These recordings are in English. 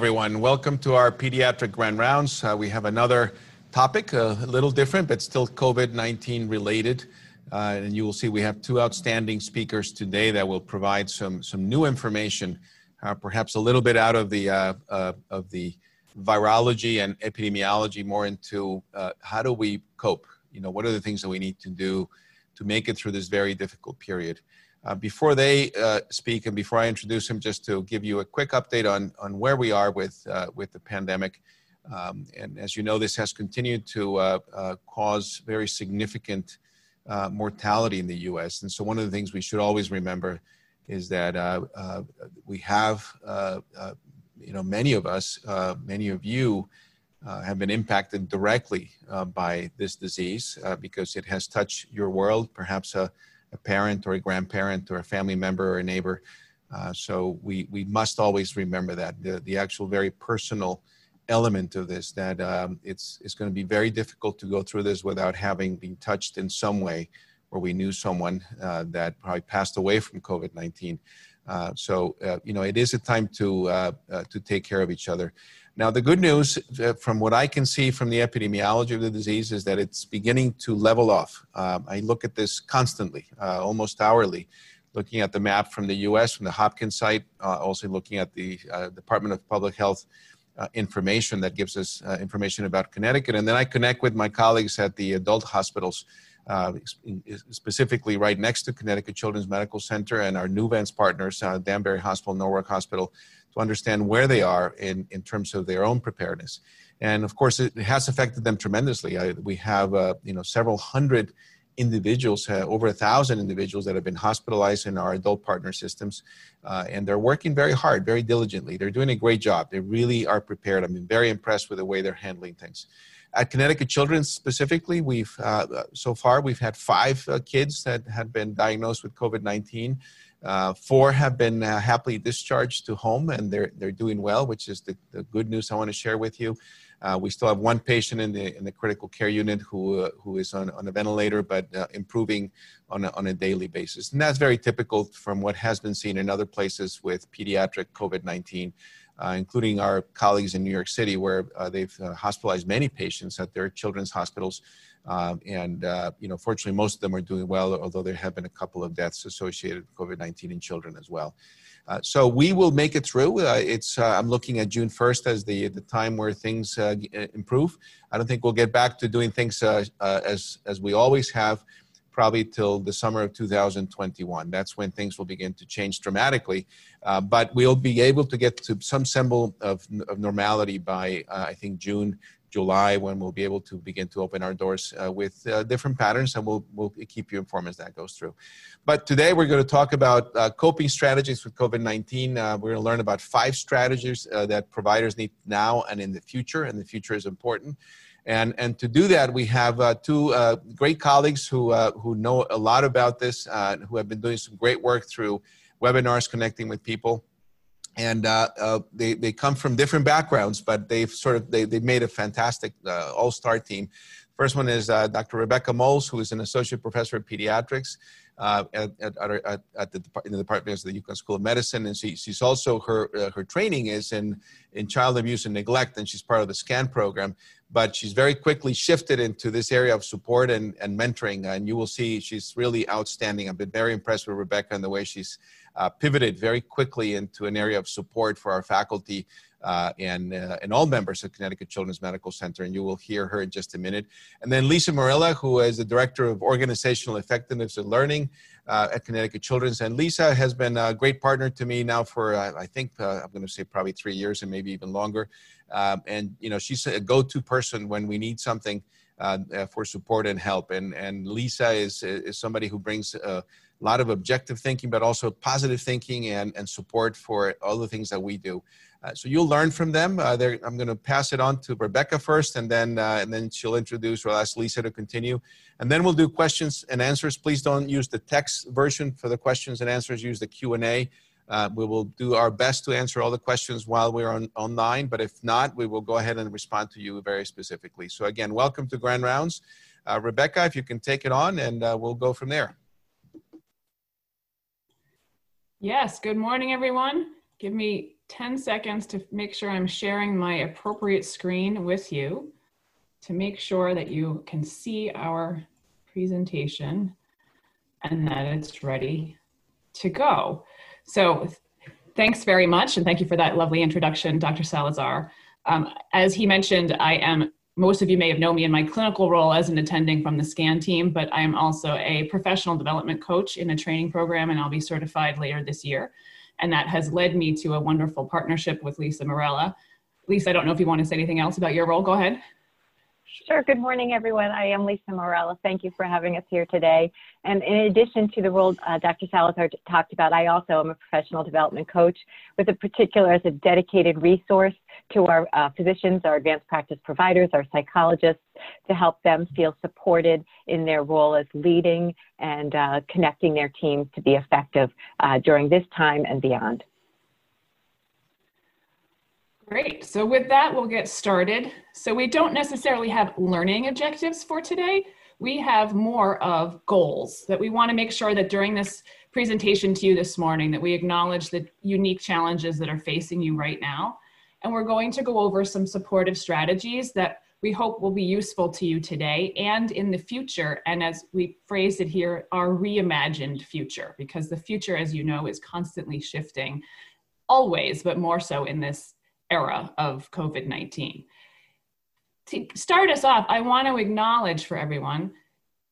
everyone. Welcome to our pediatric grand rounds. Uh, we have another topic, a little different, but still COVID 19 related. Uh, and you will see we have two outstanding speakers today that will provide some, some new information, uh, perhaps a little bit out of the, uh, uh, of the virology and epidemiology, more into how do we cope? You know, what are the things that we need to do to make it through this very difficult period? Uh, before they uh, speak and before I introduce him, just to give you a quick update on, on where we are with, uh, with the pandemic. Um, and as you know, this has continued to uh, uh, cause very significant mortality in the US. And so, one of the things we should always remember is that we have, you know, many of us, many of you, have been impacted directly by this disease because it has touched your world, perhaps a a parent or a grandparent or a family member or a neighbor. Uh, so we, we must always remember that the, the actual very personal element of this that um, it's, it's going to be very difficult to go through this without having been touched in some way where we knew someone uh, that probably passed away from COVID-19. Uh, so, uh, you know, it is a time to, uh, uh, to take care of each other. Now, the good news uh, from what I can see from the epidemiology of the disease is that it's beginning to level off. Um, I look at this constantly, uh, almost hourly, looking at the map from the US, from the Hopkins site, uh, also looking at the uh, Department of Public Health uh, information that gives us uh, information about Connecticut. And then I connect with my colleagues at the adult hospitals. specifically, right next to Connecticut Children's Medical Center and our Nuvance partners, Danbury Hospital, Norwalk Hospital, understand where they are in, in terms of their own preparedness. And of course, it has affected them tremendously. I, we have, uh, you know, several hundred individuals, uh, over a thousand individuals that have been hospitalized in our adult partner systems. Uh, and they're working very hard, very diligently. They're doing a great job. They really are prepared. I'm very impressed with the way they're handling things. At Connecticut Children's specifically, we've uh, so far we've had five uh, kids that had been diagnosed with COVID-19. Uh, four have been uh, happily discharged to home and they're, they're doing well, which is the, the good news I want to share with you. Uh, we still have one patient in the, in the critical care unit who, uh, who is on, on a ventilator, but uh, improving on a, on a daily basis. And that's very typical from what has been seen in other places with pediatric COVID 19. Uh, including our colleagues in New York City, where uh, they've uh, hospitalized many patients at their children's hospitals um, and, uh, you know, fortunately, most of them are doing well, although there have been a couple of deaths associated with COVID 19 in children as well. Uh, so we will make it through. Uh, it's uh, I'm looking at June 1st as the the time where things uh, uh, improve. I don't think we'll get back to doing things as as we always have, probably till the summer of 2021. That's when things will begin to change dramatically. but we'll be able to get to some symbol of, of normality by I think June July when we'll be able to begin to open our doors uh, with uh, different patterns and we'll, we'll keep you informed as that goes through. But today we're going to talk about uh, coping strategies with COVID-19. Uh, we're going to learn about five strategies uh, that providers need now and in the future, and the future is important. And, and to do that, we have uh, two great colleagues who, who know a lot about this, who have been doing some great work through webinars, connecting with people and uh, uh, they, they come from different backgrounds, but they've sort of they, they made a fantastic uh, all-star team. First one is uh, Dr. Rebecca Moles, who is an associate professor of pediatrics uh, at, at, at, at, the, in the Department of the UConn School of Medicine, and she, she's also her uh, her training is in in child abuse and neglect, and she's part of the SCAN program. But she's very quickly shifted into this area of support and, and mentoring, and you will see she's really outstanding. I've been very impressed with Rebecca and the way she's uh, pivoted very quickly into an area of support for our faculty uh, and, uh, and all members of Connecticut Children's Medical Center, and you will hear her in just a minute. And then Lisa Morella, who is the Director of Organizational Effectiveness and Learning uh, at Connecticut Children's. And Lisa has been a great partner to me now for, uh, I think, uh, I'm going to say probably three years and maybe even longer. Um, and, you know, she's a go-to person when we need something for support and help. And, and Lisa is, is somebody who brings a lot of objective thinking, but also positive thinking and, and support for all the things that we do. Uh, so you'll learn from them. Uh, I'm going to pass it on to Rebecca first, and then uh, and then she'll introduce. We'll ask Lisa to continue, and then we'll do questions and answers. Please don't use the text version for the questions and answers. Use the Q and A. Uh, we will do our best to answer all the questions while we're on online, but if not, we will go ahead and respond to you very specifically. So again, welcome to Grand Rounds. Uh, Rebecca, if you can take it on, and uh, we'll go from there. Yes. Good morning, everyone. Give me 10 seconds to make sure I'm sharing my appropriate screen with you to make sure that you can see our presentation and that it's ready to go. So thanks very much and thank you for that lovely introduction, Dr. Salazar. Um, as he mentioned, I am, most of you may have known me in my clinical role as an attending from the SCAN team, but I am also a professional development coach in a training program and I'll be certified later this year. And that has led me to a wonderful partnership with Lisa Morella. Lisa, I don't know if you want to say anything else about your role. Go ahead. Sure. Good morning, everyone. I am Lisa Morella. Thank you for having us here today. And in addition to the role uh, Dr. Salazar talked about, I also am a professional development coach with a particular as a dedicated resource to our uh, physicians, our advanced practice providers, our psychologists to help them feel supported in their role as leading and uh, connecting their teams to be effective uh, during this time and beyond. Great. So with that, we'll get started. So we don't necessarily have learning objectives for today. We have more of goals that we want to make sure that during this presentation to you this morning that we acknowledge the unique challenges that are facing you right now. And we're going to go over some supportive strategies that we hope will be useful to you today and in the future. And as we phrased it here, our reimagined future, because the future, as you know, is constantly shifting always, but more so in this era of COVID 19. To start us off, I want to acknowledge for everyone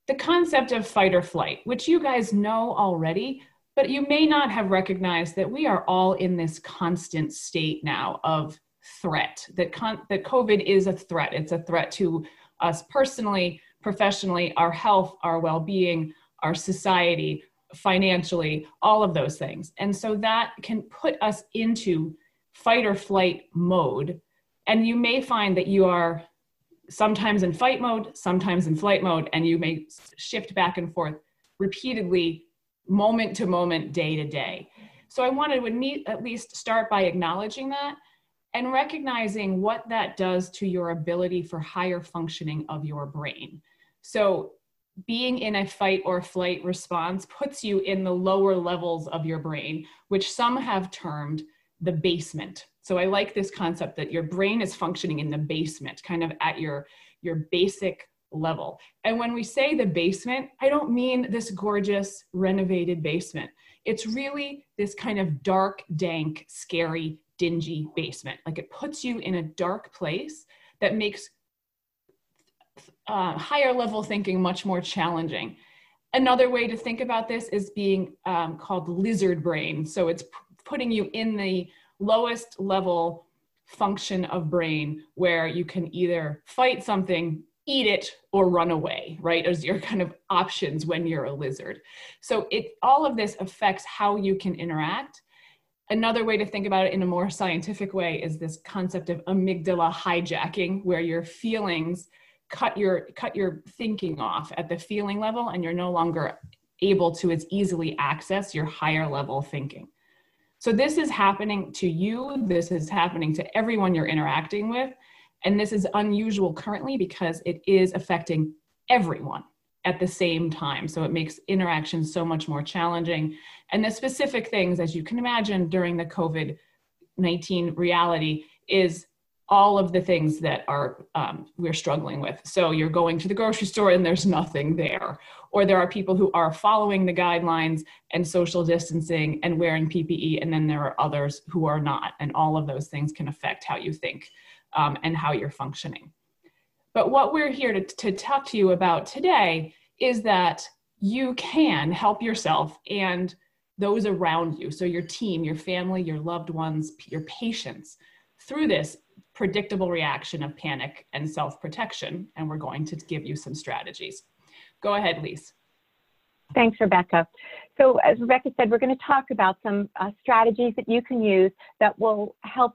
the concept of fight or flight, which you guys know already, but you may not have recognized that we are all in this constant state now of threat, that, con- that COVID is a threat. It's a threat to us personally, professionally, our health, our well being, our society, financially, all of those things. And so that can put us into fight or flight mode. And you may find that you are sometimes in fight mode, sometimes in flight mode, and you may shift back and forth repeatedly, moment to moment, day to day. So I wanted to at least start by acknowledging that and recognizing what that does to your ability for higher functioning of your brain. So being in a fight or flight response puts you in the lower levels of your brain, which some have termed the basement. So I like this concept that your brain is functioning in the basement, kind of at your, your basic level. And when we say the basement, I don't mean this gorgeous renovated basement. It's really this kind of dark, dank, scary, dingy basement. Like it puts you in a dark place that makes uh, higher level thinking much more challenging. Another way to think about this is being um, called lizard brain. So it's putting you in the lowest level function of brain where you can either fight something eat it or run away right as your kind of options when you're a lizard. So it all of this affects how you can interact. Another way to think about it in a more scientific way is this concept of amygdala hijacking where your feelings cut your cut your thinking off at the feeling level and you're no longer able to as easily access your higher level thinking. So this is happening to you, this is happening to everyone you're interacting with. And this is unusual currently because it is affecting everyone at the same time. So it makes interactions so much more challenging. And the specific things, as you can imagine, during the COVID 19 reality is all of the things that are um, we're struggling with so you're going to the grocery store and there's nothing there or there are people who are following the guidelines and social distancing and wearing ppe and then there are others who are not and all of those things can affect how you think um, and how you're functioning but what we're here to, to talk to you about today is that you can help yourself and those around you so your team your family your loved ones your patients through this predictable reaction of panic and self-protection, and we're going to give you some strategies. Go ahead, Lise. Thanks, Rebecca. So as Rebecca said, we're going to talk about some uh, strategies that you can use that will help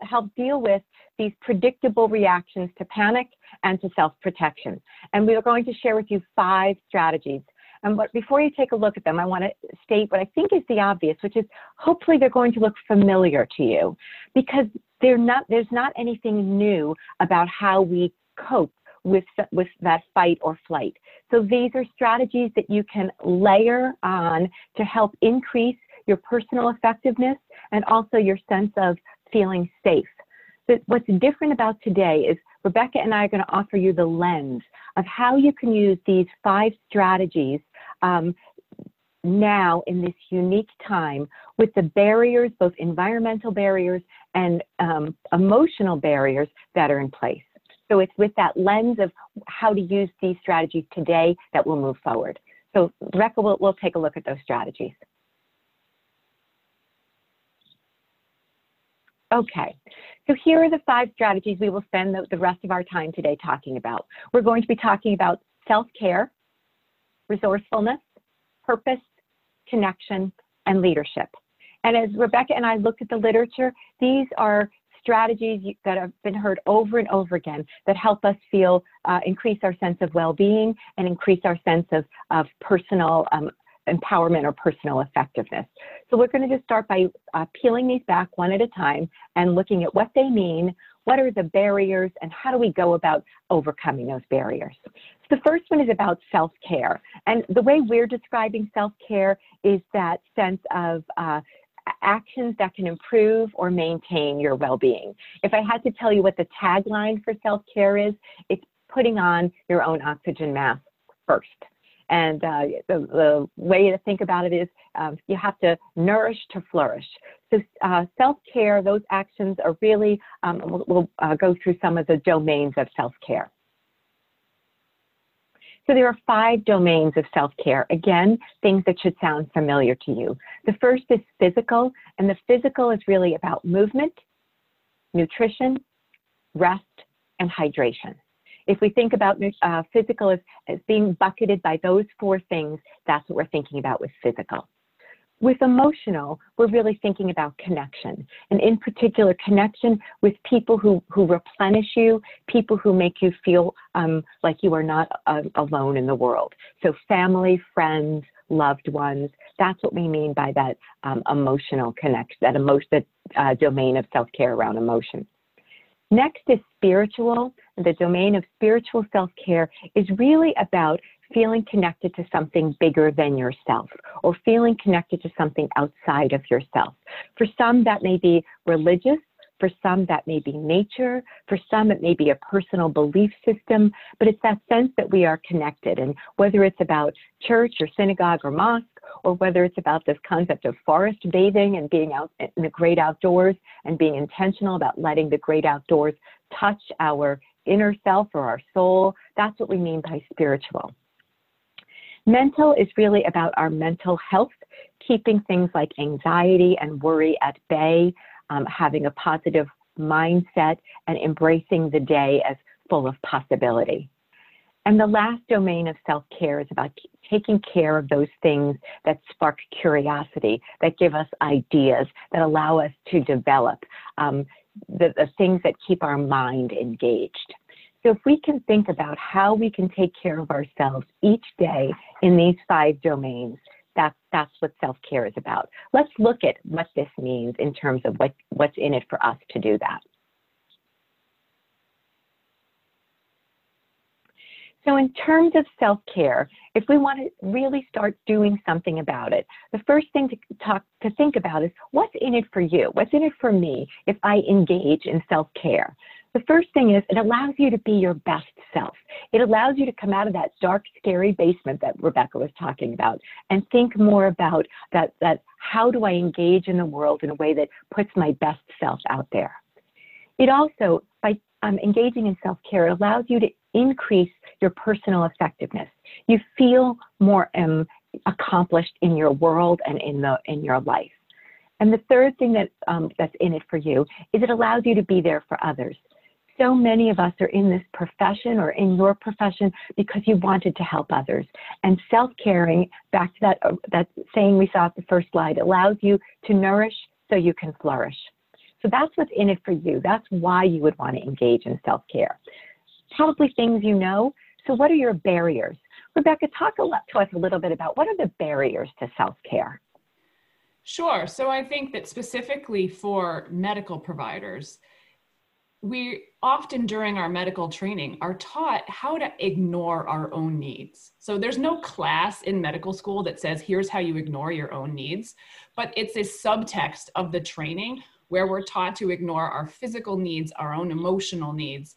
help deal with these predictable reactions to panic and to self-protection. And we are going to share with you five strategies. And what, before you take a look at them, I want to state what I think is the obvious, which is hopefully they're going to look familiar to you because they're not, there's not anything new about how we cope with, with that fight or flight. So these are strategies that you can layer on to help increase your personal effectiveness, and also your sense of feeling safe. But what's different about today is Rebecca and I are going to offer you the lens of how you can use these five strategies um, now in this unique time with the barriers, both environmental barriers and um, emotional barriers that are in place. So it's with that lens of how to use these strategies today that we'll move forward. So Rebecca, will we'll take a look at those strategies. Okay, so here are the five strategies we will spend the, the rest of our time today talking about. We're going to be talking about self-care, resourcefulness, purpose, connection, and leadership. And as Rebecca and I looked at the literature, these are strategies that have been heard over and over again that help us feel, uh, increase our sense of well-being and increase our sense of, of personal um, empowerment or personal effectiveness. So we're going to just start by uh, peeling these back one at a time and looking at what they mean, what are the barriers, and how do we go about overcoming those barriers. So the first one is about self-care. And the way we're describing self-care is that sense of uh, actions that can improve or maintain your well-being. If I had to tell you what the tagline for self-care is, it's putting on your own oxygen mask first. And uh, the, the, way to think about it is um, you have to nourish to flourish. So uh, self-care, those actions are really, um, we'll, we'll uh, go through some of the domains of self-care. So there are five domains of self-care. Again, things that should sound familiar to you. The first is physical, and the physical is really about movement, nutrition, rest, and hydration. If we think about uh, physical as, as being bucketed by those four things, that's what we're thinking about with physical. With emotional, we're really thinking about connection, and in particular, connection with people who, who replenish you, people who make you feel um, like you are not uh, alone in the world. So, family, friends, loved ones. That's what we mean by that um, emotional connection, that emotion, that uh, domain of self care around emotion. Next is spiritual. The domain of spiritual self care is really about feeling connected to something bigger than yourself or feeling connected to something outside of yourself. For some, that may be religious. For some, that may be nature. For some, it may be a personal belief system, but it's that sense that we are connected. And whether it's about church or synagogue or mosque, or whether it's about this concept of forest bathing and being out in the great outdoors and being intentional about letting the great outdoors touch our inner self or our soul, that's what we mean by spiritual. Mental is really about our mental health, keeping things like anxiety and worry at bay, um, having a positive mindset, and embracing the day as full of possibility. And the last domain of self care is about taking care of those things that spark curiosity, that give us ideas, that allow us to develop, um, the, the things that keep our mind engaged. So if we can think about how we can take care of ourselves each day in these five domains, that's, that's what self-care is about. Let's look at what this means in terms of what, what's in it for us to do that. So in terms of self-care, if we want to really start doing something about it, the first thing to talk to think about is what's in it for you? What's in it for me if I engage in self-care? The first thing is it allows you to be your best self. It allows you to come out of that dark, scary basement that Rebecca was talking about and think more about that, that how do I engage in the world in a way that puts my best self out there. It also, by um, engaging in self-care, it allows you to increase your personal effectiveness. You feel more um, accomplished in your world and in, the, in your life. And the third thing that, um, that's in it for you is it allows you to be there for others so many of us are in this profession or in your profession because you wanted to help others. And self-caring, back to that, uh, that saying we saw at the first slide, allows you to nourish so you can flourish. So that's what's in it for you. That's why you would want to engage in self-care. Probably things you know. So what are your barriers? Rebecca, talk to us a little bit about what are the barriers to self-care? Sure. So I think that specifically for medical providers, we often during our medical training are taught how to ignore our own needs. So there's no class in medical school that says, here's how you ignore your own needs, but it's a subtext of the training where we're taught to ignore our physical needs, our own emotional needs,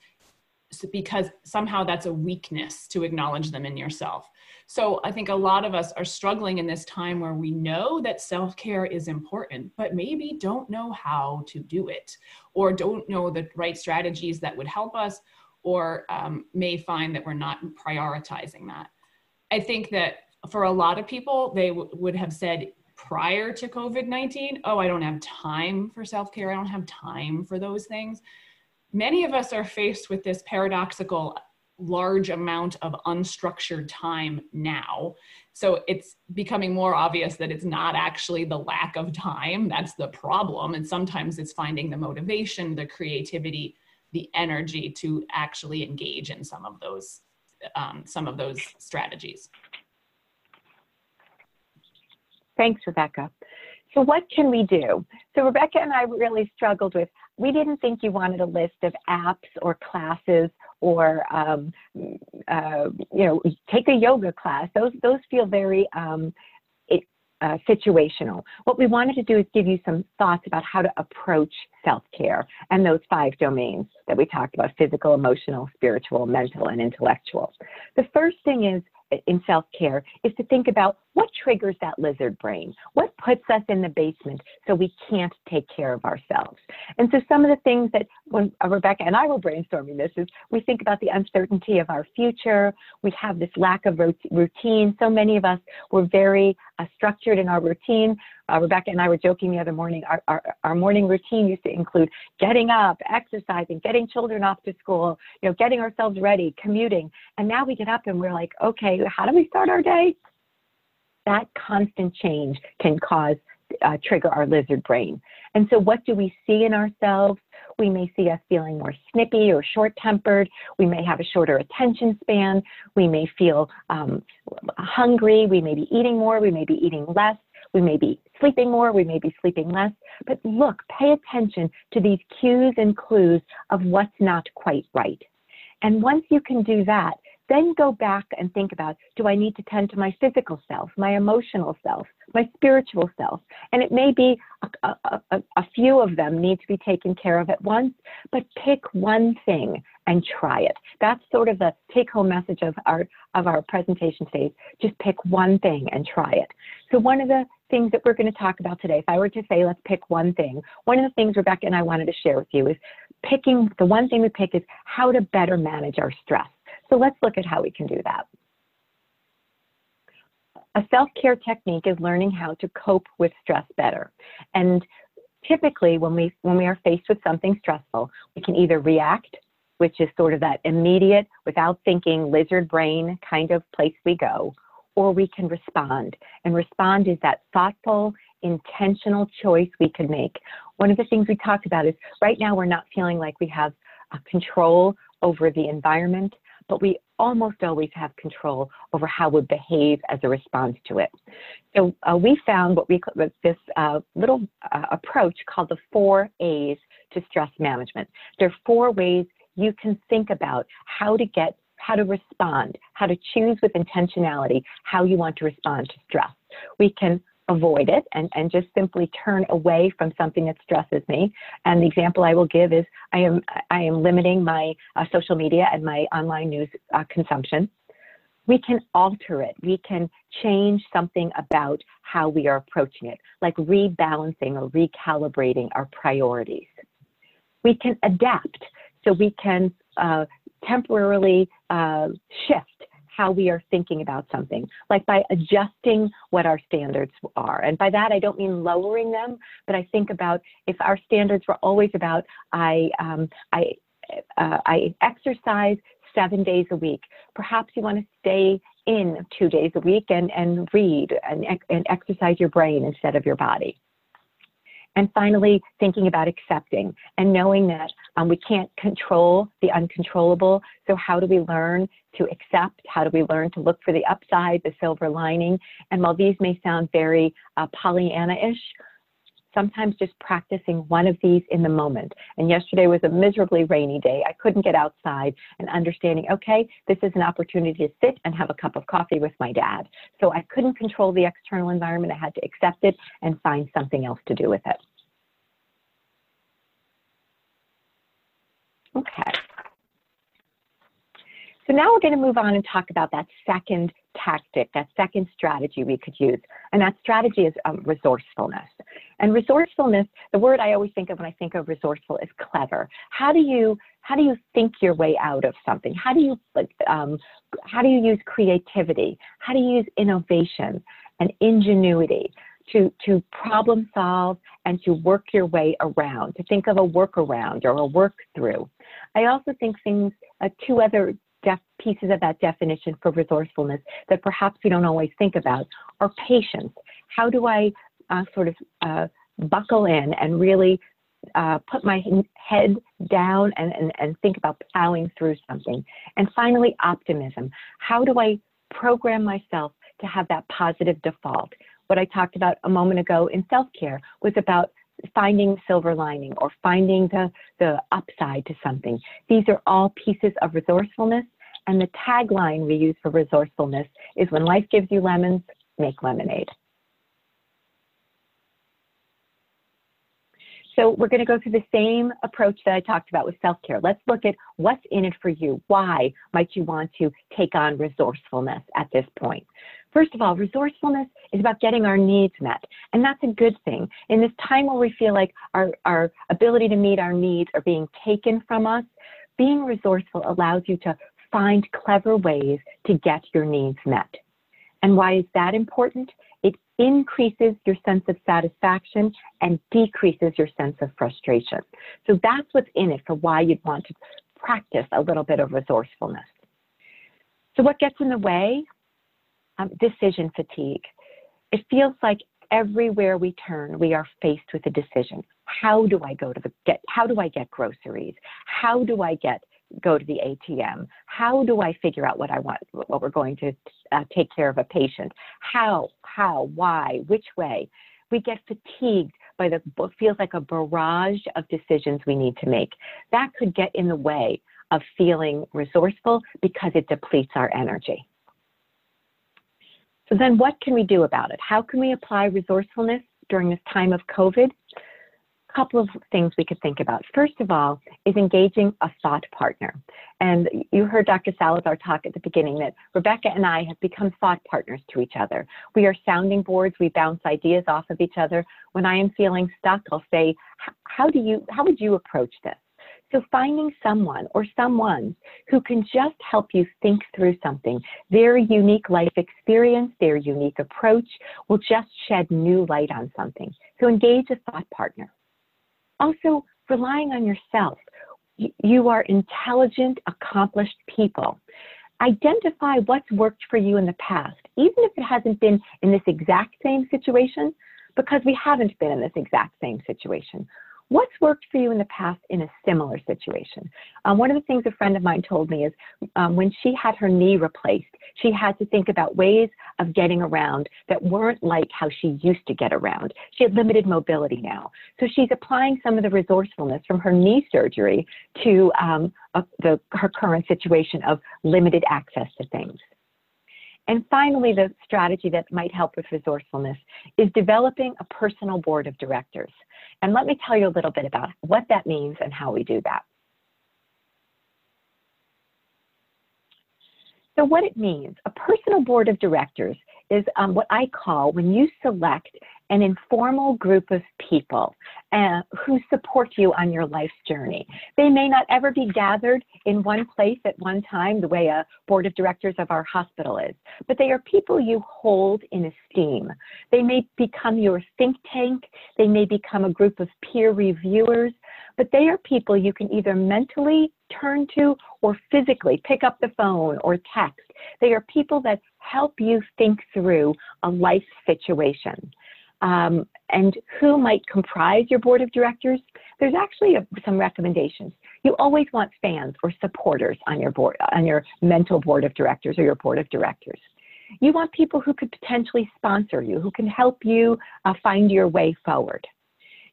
because somehow that's a weakness to acknowledge them in yourself. So I think a lot of us are struggling in this time where we know that self care is important, but maybe don't know how to do it or don't know the right strategies that would help us or um, may find that we're not prioritizing that. I think that for a lot of people, they w- would have said prior to COVID 19, oh, I don't have time for self care, I don't have time for those things many of us are faced with this paradoxical large amount of unstructured time now. So it's becoming more obvious that it's not actually the lack of time that's the problem. And sometimes it's finding the motivation, the creativity, the energy to actually engage in some of those um, some of those strategies. Thanks, Rebecca. So what can we do? So Rebecca and I really struggled with, we didn't think you wanted a list of apps or classes or, um, uh, you know, take a yoga class. Those, those feel very um, it, uh, situational. What we wanted to do is give you some thoughts about how to approach self-care and those five domains that we talked about, physical, emotional, spiritual, mental, and intellectual. The first thing is in self care is to think about what triggers that lizard brain? What puts us in the basement so we can't take care of ourselves? And so, some of the things that when uh, Rebecca and I were brainstorming this is we think about the uncertainty of our future. We have this lack of routine. So many of us were very uh, structured in our routine. Uh, Rebecca and I were joking the other morning, our, our, our morning routine used to include getting up, exercising, getting children off to school, you know, getting ourselves ready, commuting. And now we get up and we're like, okay, how do we start our day? That constant change can cause uh, trigger our lizard brain. And so, what do we see in ourselves? We may see us feeling more snippy or short tempered. We may have a shorter attention span. We may feel um, hungry. We may be eating more. We may be eating less. We may be sleeping more, we may be sleeping less. But look, pay attention to these cues and clues of what's not quite right. And once you can do that, then go back and think about do I need to tend to my physical self, my emotional self, my spiritual self? And it may be a, a, a, a, few of them need to be taken care of at once, but pick one thing and try it. That's sort of the take home message of our, of our presentation today. Just pick one thing and try it. So, one of the things that we're going to talk about today, if I were to say, let's pick one thing, one of the things Rebecca and I wanted to share with you is picking the one thing we pick is how to better manage our stress. So let's look at how we can do that. A self-care technique is learning how to cope with stress better. And typically when we, when we are faced with something stressful, we can either react, which is sort of that immediate, without thinking, lizard brain kind of place we go, or we can respond. And respond is that thoughtful, intentional choice we can make. One of the things we talked about is right now we're not feeling like we have control over the environment but we almost always have control over how we behave as a response to it. So uh, we found what we call this uh, little uh, approach called the four A's to stress management. There are four ways you can think about how to get how to respond, how to choose with intentionality how you want to respond to stress. We can avoid it and, and just simply turn away from something that stresses me. And the example I will give is I am, I am limiting my uh, social media and my online news uh, consumption. We can alter it. We can change something about how we are approaching it, like rebalancing or recalibrating our priorities. We can adapt. So we can uh, temporarily uh, shift how we are thinking about something, like by adjusting what our standards are. And by that, I don't mean lowering them, but I think about if our standards were always about I, um, I, uh, I exercise seven days a week. Perhaps you want to stay in two days a week and, and read and, and exercise your brain instead of your body. And finally, thinking about accepting and knowing that um, we can't control the uncontrollable. So, how do we learn to accept? How do we learn to look for the upside, the silver lining? And while these may sound very uh, Pollyanna ish, sometimes just practicing one of these in the moment. And yesterday was a miserably rainy day. I couldn't get outside and understanding, okay, this is an opportunity to sit and have a cup of coffee with my dad. So I couldn't control the external environment. I had to accept it and find something else to do with it. Okay. So now we're going to move on and talk about that second tactic, that second strategy we could use. And that strategy is um, resourcefulness. And resourcefulness, the word I always think of when I think of resourceful is clever. How do you how do you think your way out of something? How do you um, how do you use creativity? How do you use innovation and ingenuity to to problem solve and to work your way around? To think of a workaround or a work through. I also think things uh, two other def- pieces of that definition for resourcefulness that perhaps we don't always think about are patience. How do I uh, sort of uh, buckle in and really uh, put my head down and, and, and think about plowing through something? And finally, optimism. How do I program myself to have that positive default? What I talked about a moment ago in self care was about finding silver lining or finding the, the upside to something. These are all pieces of resourcefulness. And the tagline we use for resourcefulness is when life gives you lemons, make lemonade. So we're going to go through the same approach that I talked about with self-care. Let's look at what's in it for you. Why might you want to take on resourcefulness at this point? First of all, resourcefulness is about getting our needs met, and that's a good thing. In this time where we feel like our, our ability to meet our needs are being taken from us, being resourceful allows you to find clever ways to get your needs met. And why is that important? It increases your sense of satisfaction and decreases your sense of frustration. So that's what's in it for why you'd want to practice a little bit of resourcefulness. So what gets in the way? Um, decision fatigue. It feels like everywhere we turn, we are faced with a decision. How do I go to the get? How do I get groceries? How do I get go to the ATM? How do I figure out what I want? What we're going to uh, take care of a patient? How? How? Why? Which way? We get fatigued by the feels like a barrage of decisions we need to make. That could get in the way of feeling resourceful because it depletes our energy. So then what can we do about it? How can we apply resourcefulness during this time of COVID? A couple of things we could think about. First of all, is engaging a thought partner. And you heard Dr. Salazar talk at the beginning that Rebecca and I have become thought partners to each other. We are sounding boards, we bounce ideas off of each other. When I am feeling stuck, I'll say, how do you, how would you approach this? So finding someone or someone who can just help you think through something, their unique life experience, their unique approach will just shed new light on something. So engage a thought partner. Also, relying on yourself. You are intelligent, accomplished people. Identify what's worked for you in the past, even if it hasn't been in this exact same situation, because we haven't been in this exact same situation. What's worked for you in the past in a similar situation? Um, one of the things a friend of mine told me is um, when she had her knee replaced, she had to think about ways of getting around that weren't like how she used to get around. She had limited mobility now. So she's applying some of the resourcefulness from her knee surgery to um, the, her current situation of limited access to things. And finally, the strategy that might help with resourcefulness is developing a personal board of directors. And let me tell you a little bit about what that means and how we do that. So what it means, a personal board of directors is um, what I call when you select an informal group of people uh, who support you on your life's journey. They may not ever be gathered in one place at one time, the way a board of directors of our hospital is, but they are people you hold in esteem. They may become your think tank, they may become a group of peer reviewers, but they are people you can either mentally turn to or physically pick up the phone or text. They are people that help you think through a life situation um, and who might comprise your board of directors, there's actually a, some recommendations. You always want fans or supporters on your board, on your mental board of directors or your board of directors. You want people who could potentially sponsor you, who can help you uh, find your way forward.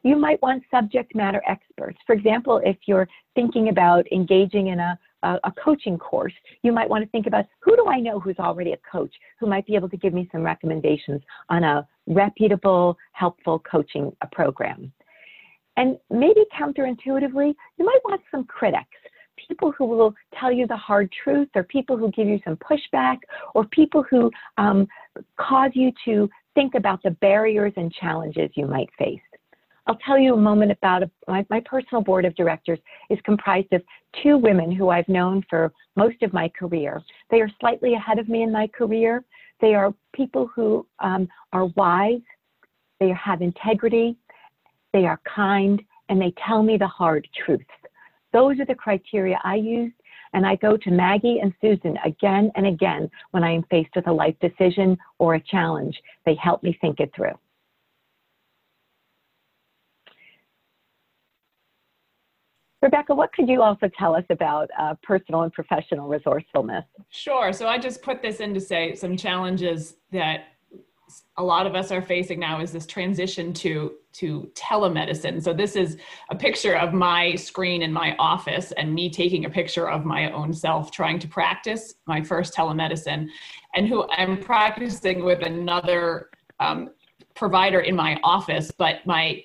You might want subject matter experts. For example, if you're thinking about engaging in a, a, a, coaching course, you might want to think about who do I know who's already a coach who might be able to give me some recommendations on a reputable, helpful coaching program. And maybe counterintuitively, you might want some critics people who will tell you the hard truth, or people who give you some pushback, or people who um, cause you to think about the barriers and challenges you might face. I'll tell you a moment about a, my, my personal board of directors is comprised of two women who I've known for most of my career. They are slightly ahead of me in my career. They are people who um, are wise, they have integrity, they are kind, and they tell me the hard truths. Those are the criteria I use, and I go to Maggie and Susan again and again when I am faced with a life decision or a challenge. They help me think it through. Rebecca, what could you also tell us about uh, personal and professional resourcefulness? Sure. So I just put this in to say some challenges that a lot of us are facing now is this transition to to telemedicine. So this is a picture of my screen in my office and me taking a picture of my own self trying to practice my first telemedicine and who I'm practicing with another um, provider in my office, but my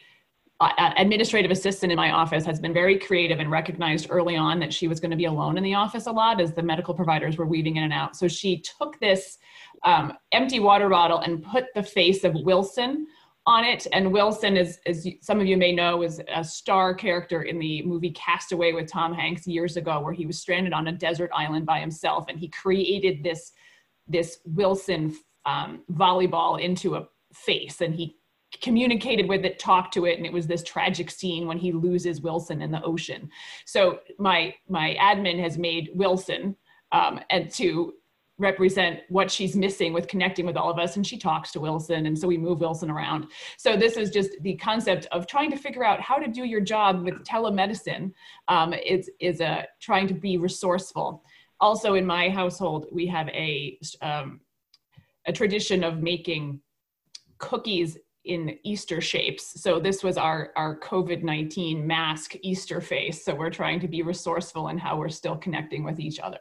administrative assistant in my office has been very creative and recognized early on that she was going to be alone in the office a lot as the medical providers were weaving in and out. So she took this um, empty water bottle and put the face of Wilson on it. And Wilson, is, as some of you may know, was a star character in the movie Castaway with Tom Hanks years ago, where he was stranded on a desert island by himself, and he created this this Wilson um, volleyball into a face, and he communicated with it, talked to it, and it was this tragic scene when he loses Wilson in the ocean. So my my admin has made Wilson um, and to represent what she's missing with connecting with all of us and she talks to wilson and so we move wilson around so this is just the concept of trying to figure out how to do your job with telemedicine um, is, is a, trying to be resourceful also in my household we have a, um, a tradition of making cookies in Easter shapes. So this was our, our COVID-19 mask Easter face. So we're trying to be resourceful in how we're still connecting with each other.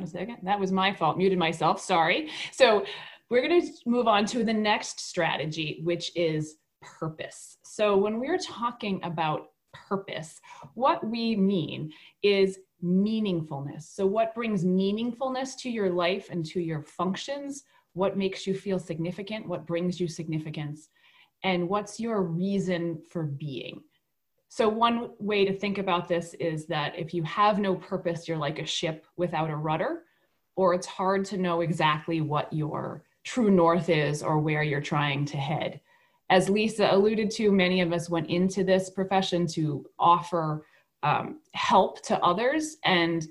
A second, that was my fault, muted myself, sorry. So we're gonna move on to the next strategy, which is purpose. So when we're talking about purpose, what we mean is meaningfulness. So, what brings meaningfulness to your life and to your functions? What makes you feel significant? What brings you significance? And what's your reason for being? So, one way to think about this is that if you have no purpose, you're like a ship without a rudder, or it's hard to know exactly what your true north is or where you're trying to head. As Lisa alluded to, many of us went into this profession to offer um, help to others. And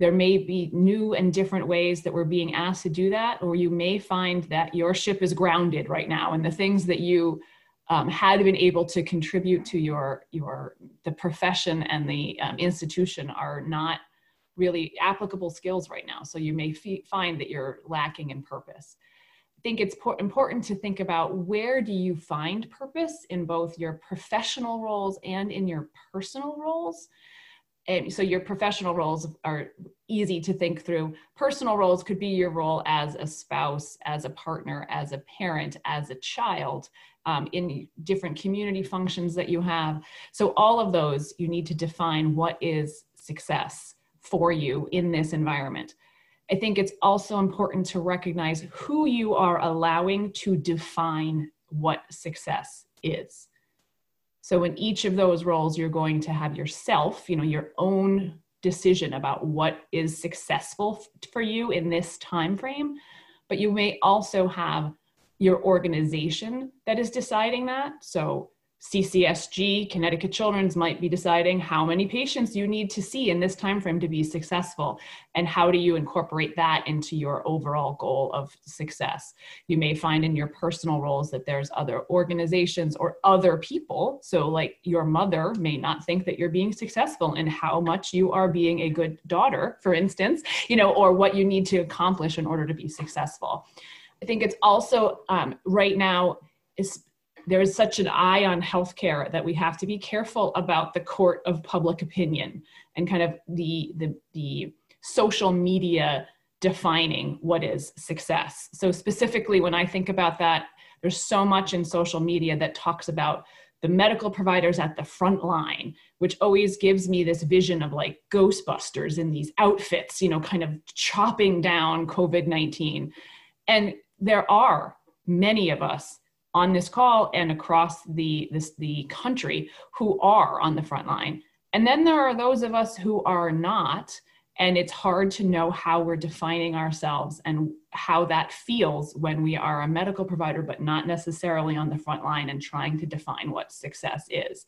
there may be new and different ways that we're being asked to do that or you may find that your ship is grounded right now and the things that you um, had been able to contribute to your your the profession and the um, institution are not really applicable skills right now. So you may f- find that you're lacking in purpose think it's important to think about where do you find purpose in both your professional roles and in your personal roles? And so your professional roles are easy to think through. Personal roles could be your role as a spouse as a partner as a parent as a child um, in different community functions that you have. So all of those you need to define what is success for you in this environment I think it's also important to recognize who you are allowing to define what success is. So in each of those roles, you're going to have yourself, you know, your own decision about what is successful for you in this time frame, but you may also have your organization that is deciding that. So CCSG, Connecticut Children's might be deciding how many patients you need to see in this time frame to be successful and how do you incorporate that into your overall goal of success. You may find in your personal roles that there's other organizations or other people. So like your mother may not think that you're being successful in how much you are being a good daughter, for instance, you know, or what you need to accomplish in order to be successful. I think it's also um, right now is there is such an eye on healthcare that we have to be careful about the court of public opinion and kind of the the, the social media defining what is success. So specifically when I think about that, there's so much in social media that talks about the medical providers at the front line, which always gives me this vision of like Ghostbusters in these outfits, you know, kind of chopping down COVID 19. And there are many of us on this call and across the this the country who are on the front line. And then there are those of us who are not and it's hard to know how we're defining ourselves and how that feels when we are a medical provider but not necessarily on the front line and trying to define what success is.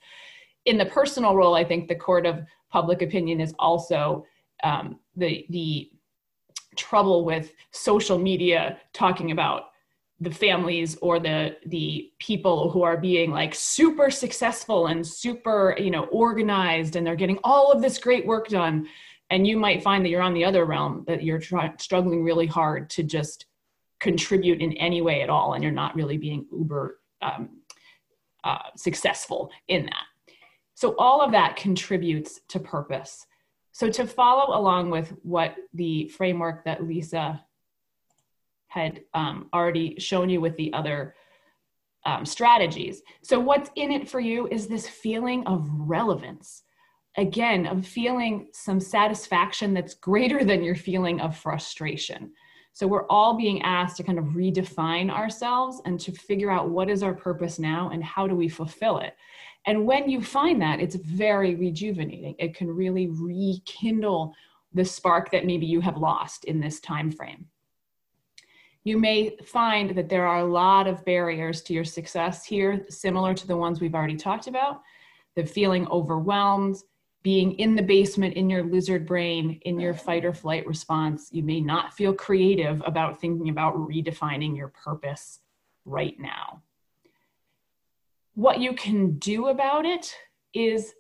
In the personal role i think the court of public opinion is also um, the the trouble with social media talking about the families or the the people who are being like super successful and super you know organized and they're getting all of this great work done. And you might find that you're on the other realm that you're struggling really hard to just contribute in any way at all and you're not really being uber um, uh, successful in that. So all of that contributes to purpose. So to follow along with what the framework that lisa had um, already shown you with the other um, strategies. So, what's in it for you is this feeling of relevance. Again, of feeling some satisfaction that's greater than your feeling of frustration. So, we're all being asked to kind of redefine ourselves and to figure out what is our purpose now and how do we fulfill it. And when you find that, it's very rejuvenating. It can really rekindle the spark that maybe you have lost in this time frame you may find that there are a lot of barriers to your success here, similar to the ones we've already talked about. The feeling overwhelmed, being in the basement in your lizard brain, in your fight or flight response. You may not feel creative about thinking about redefining your purpose right now. What you can do about it is,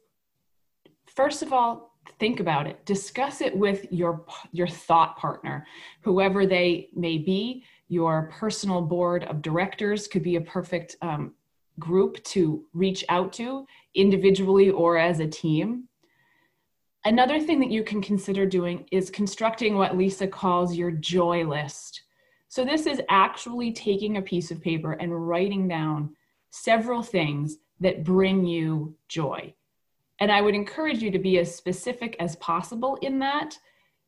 first of all, think about it discuss it with your your thought partner whoever they may be your personal board of directors could be a perfect um, group to reach out to individually or as a team. Another thing that you can consider doing is constructing what Lisa calls your joy list. So, this is actually taking a piece of paper and writing down several things that bring you joy. And I would encourage you to be as specific as possible in that.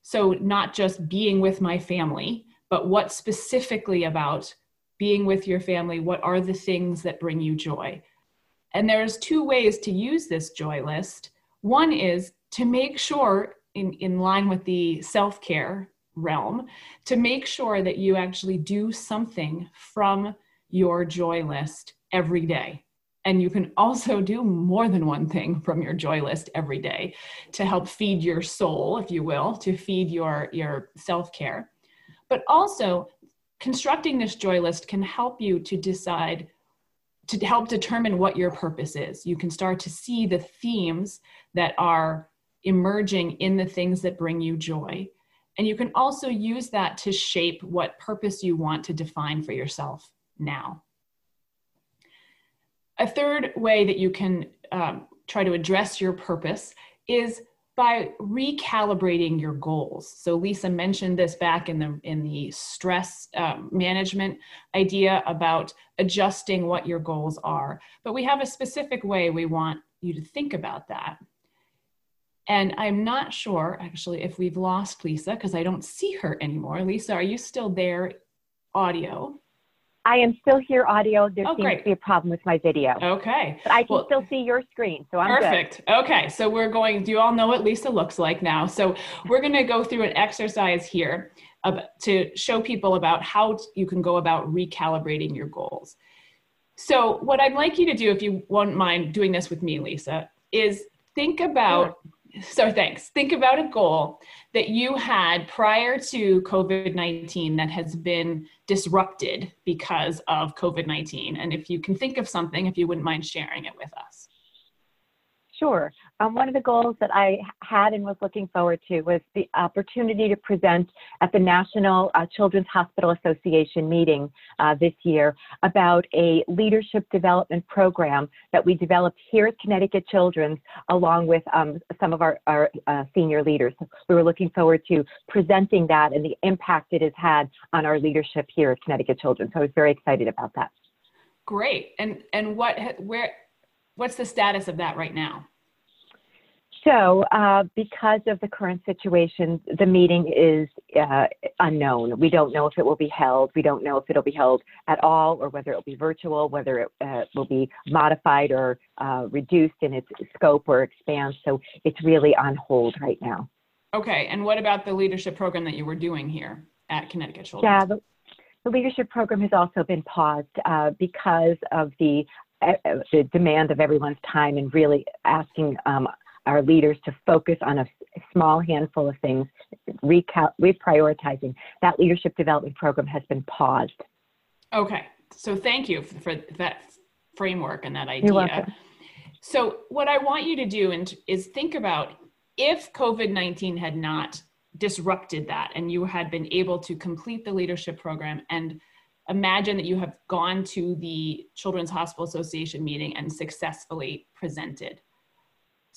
So, not just being with my family, but what specifically about being with your family? What are the things that bring you joy? And there's two ways to use this joy list. One is to make sure, in, in line with the self care realm, to make sure that you actually do something from your joy list every day. And you can also do more than one thing from your joy list every day to help feed your soul, if you will, to feed your, your self care. But also, constructing this joy list can help you to decide to help determine what your purpose is. You can start to see the themes that are emerging in the things that bring you joy. And you can also use that to shape what purpose you want to define for yourself now. A third way that you can um, try to address your purpose is by recalibrating your goals. So Lisa mentioned this back in the in the stress um, management idea about adjusting what your goals are. But we have a specific way we want you to think about that. And I'm not sure actually if we've lost Lisa because I don't see her anymore. Lisa, are you still there? Audio. I am still here audio. There oh, seems great. to be a problem with my video. Okay. But I can well, still see your screen, so I'm perfect. Good. Okay, so we're going, do you all know what Lisa looks like now? So we're going to go through an exercise here to show people about how you can go about recalibrating your goals. So, what I'd like you to do, if you won't mind doing this with me, Lisa, is think about. Sure. So, thanks. Think about a goal that you had prior to COVID 19 that has been disrupted because of COVID 19. And if you can think of something, if you wouldn't mind sharing it with us. Sure. Um, one of the goals that I had and was looking forward to was the opportunity to present at the National uh, Children's Hospital Association meeting uh, this year about a leadership development program that we developed here at Connecticut Children's along with um, some of our, our uh, senior leaders. We were looking forward to presenting that and the impact it has had on our leadership here at Connecticut Children's. So I was very excited about that. Great. And and what where what's the status of that right now? So, uh, because of the current situation, the meeting is uh, unknown. We don't know if it will be held. We don't know if it'll be held at all, or whether it'll be virtual, whether it uh, will be modified or uh, reduced in its scope or expand. So, it's really on hold right now. Okay. And what about the leadership program that you were doing here at Connecticut Children's? Yeah, the, the leadership program has also been paused uh, because of the uh, the demand of everyone's time and really asking um, our leaders to focus on a small handful of things, recal- reprioritizing. That leadership development program has been paused. Okay, so thank you for that framework and that idea. So, what I want you to do is think about if COVID 19 had not disrupted that and you had been able to complete the leadership program and imagine that you have gone to the Children's Hospital Association meeting and successfully presented.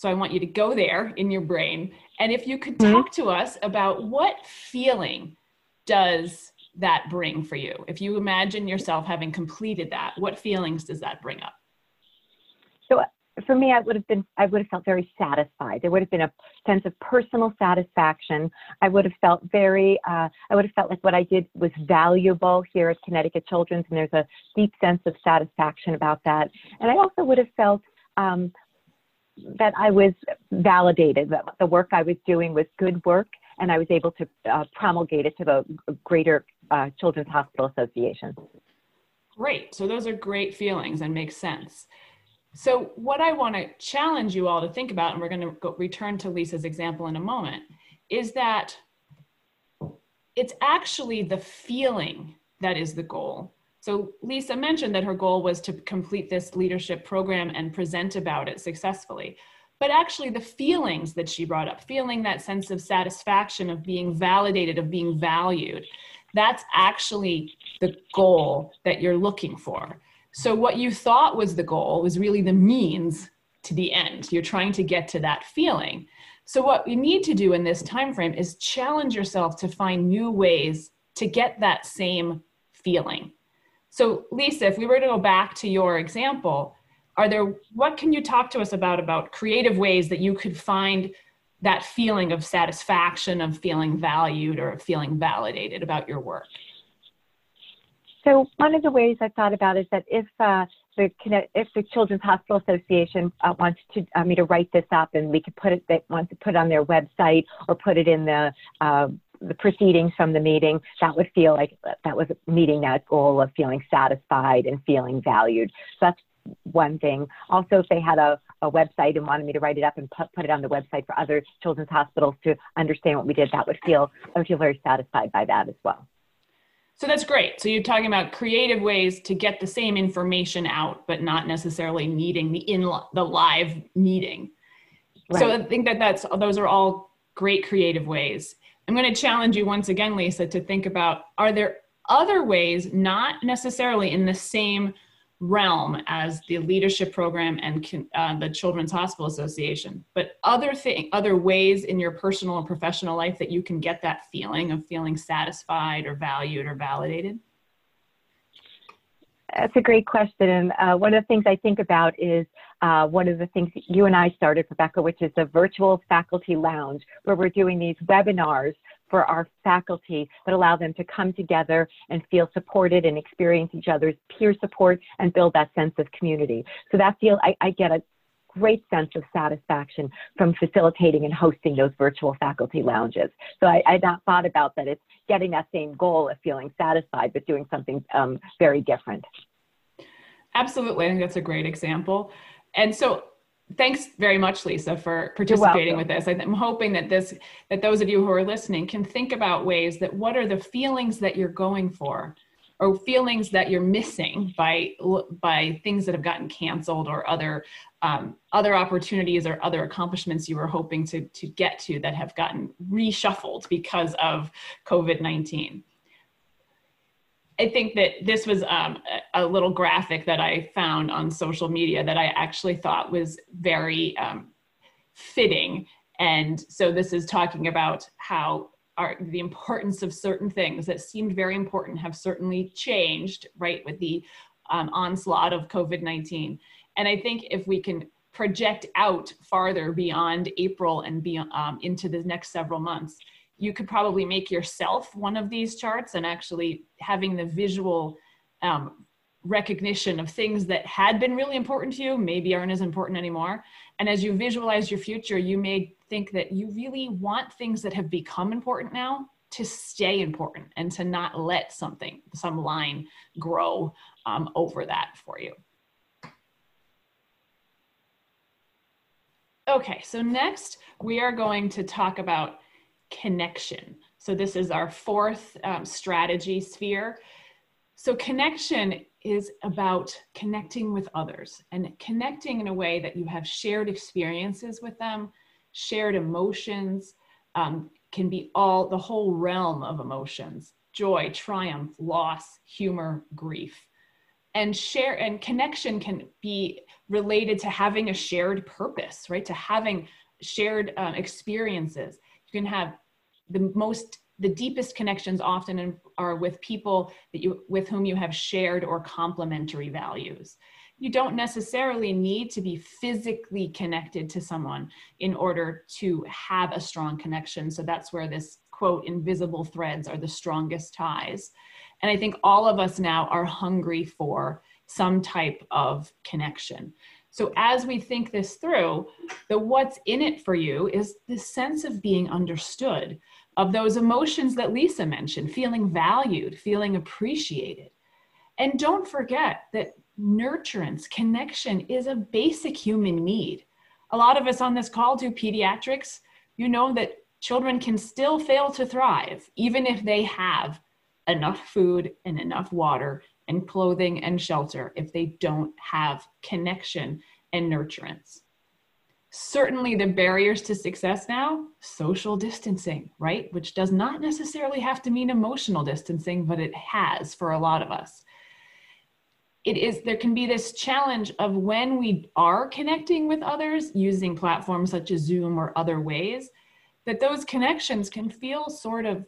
So I want you to go there in your brain. And if you could mm-hmm. talk to us about what feeling does that bring for you? If you imagine yourself having completed that, what feelings does that bring up? So for me, I would have been, I would have felt very satisfied. There would have been a sense of personal satisfaction. I would have felt very, uh, I would have felt like what I did was valuable here at Connecticut Children's, and there's a deep sense of satisfaction about that. And I also would have felt um, that I was validated, that the work I was doing was good work, and I was able to uh, promulgate it to the greater uh, Children's Hospital Association. Great. So those are great feelings and make sense. So what I want to challenge you all to think about, and we're going to go, return to Lisa's example in a moment, is that it's actually the feeling that is the goal so Lisa mentioned that her goal was to complete this leadership program and present about it successfully. But actually, the feelings that she brought up, feeling that sense of satisfaction, of being validated, of being valued, that's actually the goal that you're looking for. So, what you thought was the goal was really the means to the end. You're trying to get to that feeling. So, what you need to do in this time frame is challenge yourself to find new ways to get that same feeling. So Lisa, if we were to go back to your example, are there what can you talk to us about about creative ways that you could find that feeling of satisfaction of feeling valued or of feeling validated about your work? So one of the ways I thought about is that if uh, the if the Children's Hospital Association uh, wants to uh, me to write this up and we could put it they want to put it on their website or put it in the uh, the proceedings from the meeting, that would feel like that was meeting that goal of feeling satisfied and feeling valued. So that's one thing. Also, if they had a, a website and wanted me to write it up and put, put it on the website for other children's hospitals to understand what we did, that would feel, I would feel very satisfied by that as well. So that's great. So you're talking about creative ways to get the same information out, but not necessarily needing the in the live meeting. Right. So I think that that's those are all great creative ways. I'm going to challenge you once again, Lisa, to think about are there other ways, not necessarily in the same realm as the leadership program and uh, the Children's Hospital Association, but other thing, other ways in your personal and professional life that you can get that feeling of feeling satisfied or valued or validated? That's a great question. And uh, one of the things I think about is uh, one of the things that you and I started, Rebecca, which is the virtual faculty lounge, where we're doing these webinars for our faculty that allow them to come together and feel supported and experience each other's peer support and build that sense of community. So that feel I, I get a great sense of satisfaction from facilitating and hosting those virtual faculty lounges. So I, I not thought about that it's getting that same goal of feeling satisfied, but doing something um, very different. Absolutely. I think that's a great example. And so thanks very much lisa for participating with this. I'm hoping that this that those of you who are listening can think about ways that what are the feelings that you're going for or feelings that you're missing by by things that have gotten canceled or other um, other opportunities or other accomplishments you were hoping to to get to that have gotten reshuffled because of covid-19 I think that this was um, a little graphic that I found on social media that I actually thought was very um, fitting. And so this is talking about how our, the importance of certain things that seemed very important have certainly changed, right, with the um, onslaught of COVID 19. And I think if we can project out farther beyond April and be, um, into the next several months, you could probably make yourself one of these charts and actually having the visual um, recognition of things that had been really important to you maybe aren't as important anymore. And as you visualize your future you may think that you really want things that have become important now to stay important and to not let something some line grow um, over that for you. Okay so next we are going to talk about connection. So this is our fourth um, strategy sphere. So connection is about connecting with others and connecting in a way that you have shared experiences with them, shared emotions, um, can be all the whole realm of emotions joy, triumph, loss, humor, grief. And share and connection can be related to having a shared purpose, right? To having shared um, experiences. You can have the most the deepest connections often are with people that you with whom you have shared or complementary values. You don't necessarily need to be physically connected to someone in order to have a strong connection. So that's where this quote invisible threads are the strongest ties. And i think all of us now are hungry for some type of connection. So as we think this through the what's in it for you is the sense of being understood of those emotions that Lisa mentioned feeling valued, feeling appreciated. And don't forget that nurturance, connection is a basic human need. A lot of us on this call do pediatrics. You know that children can still fail to thrive, even if they have enough food and enough water and clothing and shelter, if they don't have connection and nurturance certainly the barriers to success now social distancing right? Which does not necessarily have to mean emotional distancing but it has for a lot of us. It is there can be this challenge of when we are connecting with others using platforms such as zoom or other ways that those connections can feel sort of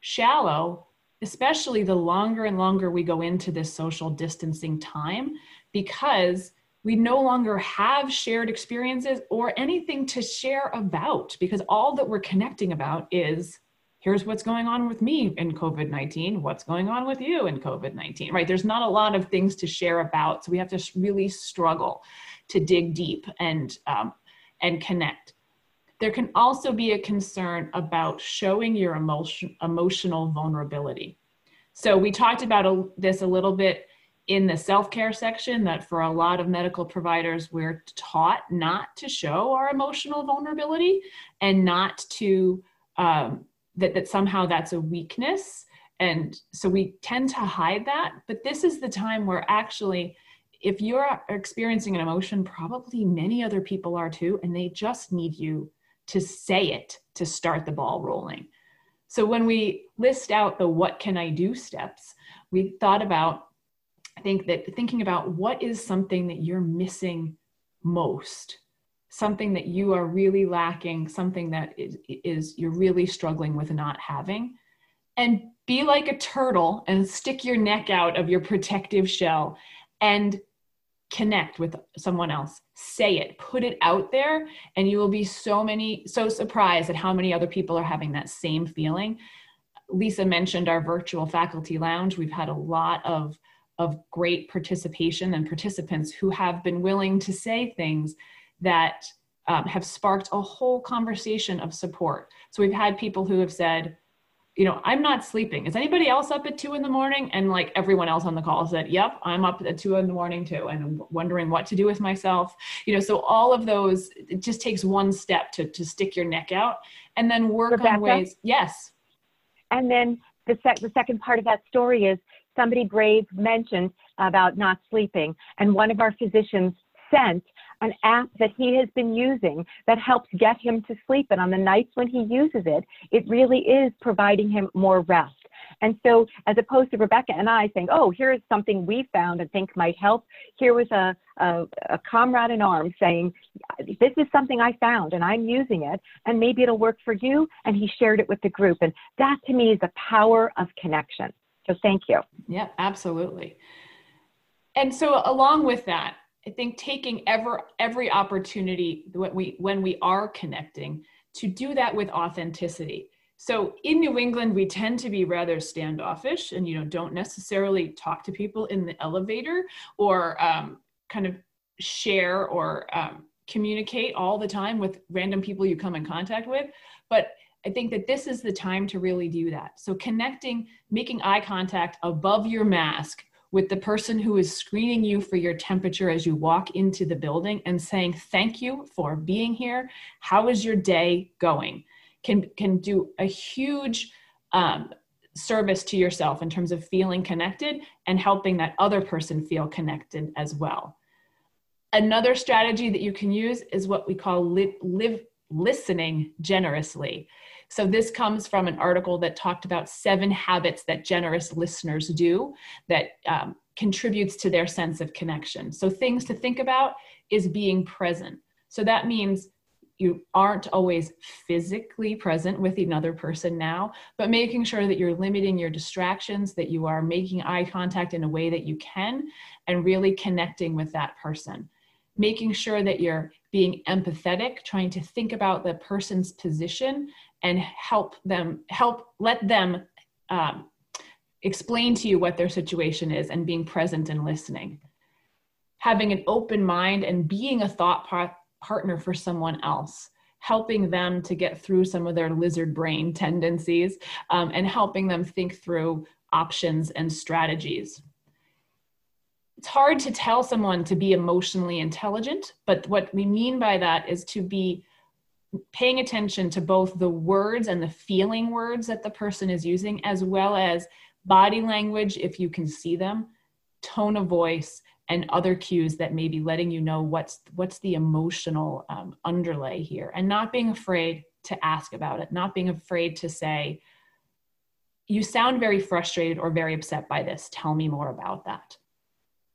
shallow especially the longer and longer we go into this social distancing time because we no longer have shared experiences or anything to share about because all that we're connecting about is here's what's going on with me in COVID 19, what's going on with you in COVID 19, right? There's not a lot of things to share about. So we have to really struggle to dig deep and, um, and connect. There can also be a concern about showing your emotion, emotional vulnerability. So we talked about a, this a little bit in the self-care section that for a lot of medical providers we're taught not to show our emotional vulnerability and not to um, that, that somehow that's a weakness. And so we tend to hide that. But this is the time where actually if you're experiencing an emotion probably many other people are too and they just need you to say it to start the ball rolling. So when we list out the what can i do steps we thought about I think that thinking about what is something that you're missing most, something that you are really lacking, something that is, is you're really struggling with not having, and be like a turtle and stick your neck out of your protective shell and connect with someone else. Say it put it out there and you will be so many so surprised at how many other people are having that same feeling. Lisa mentioned our virtual faculty lounge. We've had a lot of of great participation and participants who have been willing to say things that um, have sparked a whole conversation of support. So we've had people who have said, you know, I'm not sleeping. Is anybody else up at two in the morning? And like everyone else on the call said, yep, I'm up at two in the morning too. And I'm wondering what to do with myself. You know, so all of those, it just takes one step to, to stick your neck out and then work Rebecca? on ways. Yes. And then the, sec- the second part of that story is somebody brave mentioned about not sleeping. And one of our physicians sent an app that he has been using that helps get him to sleep. And on the nights when he uses it, it really is providing him more rest. And so, as opposed to Rebecca and I saying, oh, here is something we found and think might help, here was a, a, a comrade in arms saying, this is something I found and I'm using it, and maybe it'll work for you. And he shared it with the group. And that to me is the power of connection. So, thank you. Yeah, absolutely. And so, along with that, I think taking ever every opportunity when we when we are connecting to do that with authenticity. So in New England, we tend to be rather standoffish, and you know don't necessarily talk to people in the elevator or um, kind of share or um, communicate all the time with random people you come in contact with. But I think that this is the time to really do that. So connecting, making eye contact above your mask with the person who is screening you for your temperature as you walk into the building and saying thank you for being here. How is your day going? can can do a huge um, service to yourself in terms of feeling connected and helping that other person feel connected as well. Another strategy that you can use is what we call li- live listening generously so this comes from an article that talked about seven habits that generous listeners do that um, contributes to their sense of connection. So things to think about is being present. So that means you aren't always physically present with another person now, but making sure that you're limiting your distractions, that you are making eye contact in a way that you can, and really connecting with that person. Making sure that you're being empathetic, trying to think about the person's position and help them help let them um, explain to you what their situation is and being present and listening. Having an open mind and being a thought par- partner for someone else helping them to get through some of their lizard brain tendencies um, and helping them think through options and strategies. It's hard to tell someone to be emotionally intelligent but what we mean by that is to be paying attention to both the words and the feeling words that the person is using, as well as body language, if you can see them, tone of voice, and other cues that may be letting you know what's what's the emotional um, underlay here, and not being afraid to ask about it, not being afraid to say, "You sound very frustrated or very upset by this. Tell me more about that."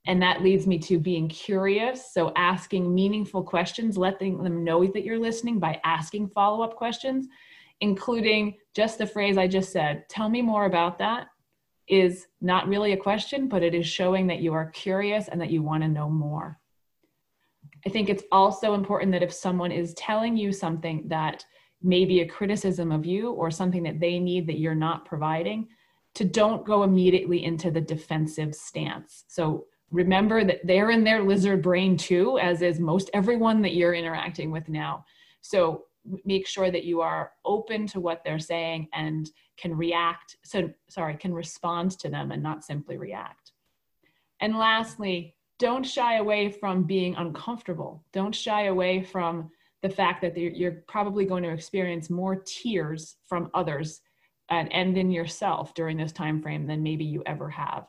And that leads me to being curious. So, asking meaningful questions, letting them know that you're listening by asking follow up questions, including just the phrase I just said, tell me more about that, is not really a question, but it is showing that you are curious and that you want to know more. I think it's also important that if someone is telling you something that may be a criticism of you or something that they need that you're not providing, to don't go immediately into the defensive stance. So, remember that they're in their lizard brain too, as is most everyone that you're interacting with now. So make sure that you are open to what they're saying and can react. So, sorry, can respond to them and not simply react. And lastly, don't shy away from being uncomfortable. Don't shy away from the fact that you're probably going to experience more tears from others and, and in yourself during this time frame than maybe you ever have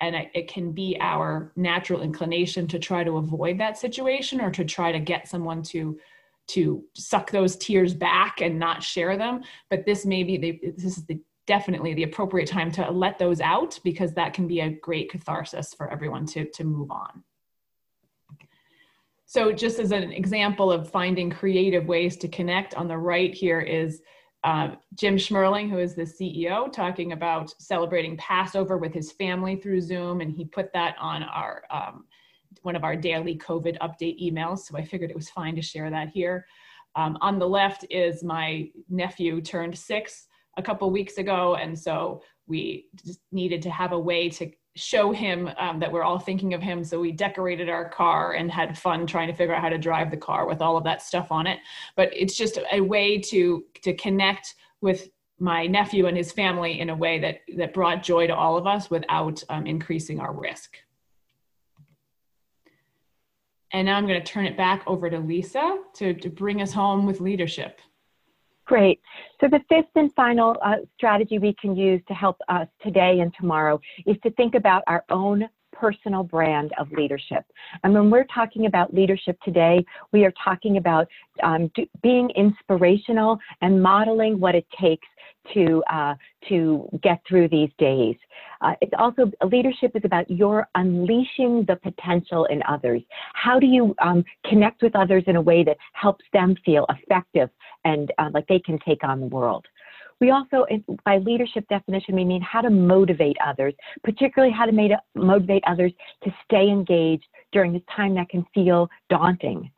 and it, can be our natural inclination to try to avoid that situation or to try to get someone to to suck those tears back and not share them. But this may be the, this is the definitely the appropriate time to let those out because that can be a great catharsis for everyone to to move on. So just as an example of finding creative ways to connect on the right here is uh, Jim Shmerling, who is the CEO, talking about celebrating Passover with his family through Zoom, and he put that on our um, one of our daily COVID update emails. So I figured it was fine to share that here. Um, on the left is my nephew turned six a couple weeks ago, and so we needed to have a way to show him um, that we're all thinking of him. So we decorated our car and had fun trying to figure out how to drive the car with all of that stuff on it. But it's just a way to to connect with my nephew and his family in a way that, that brought joy to all of us without um, increasing our risk. And now I'm going to turn it back over to Lisa to, to bring us home with leadership. Great. So the fifth and final uh, strategy we can use to help us today and tomorrow is to think about our own personal brand of leadership. And when we're talking about leadership today, we are talking about um, do, being inspirational and modeling what it takes to uh, to get through these days. Uh, it's also leadership is about your unleashing the potential in others. How do you um, connect with others in a way that helps them feel effective and uh, like they can take on the world? We also, by leadership definition, we mean how to motivate others, particularly how to motivate others to stay engaged during this time that can feel daunting.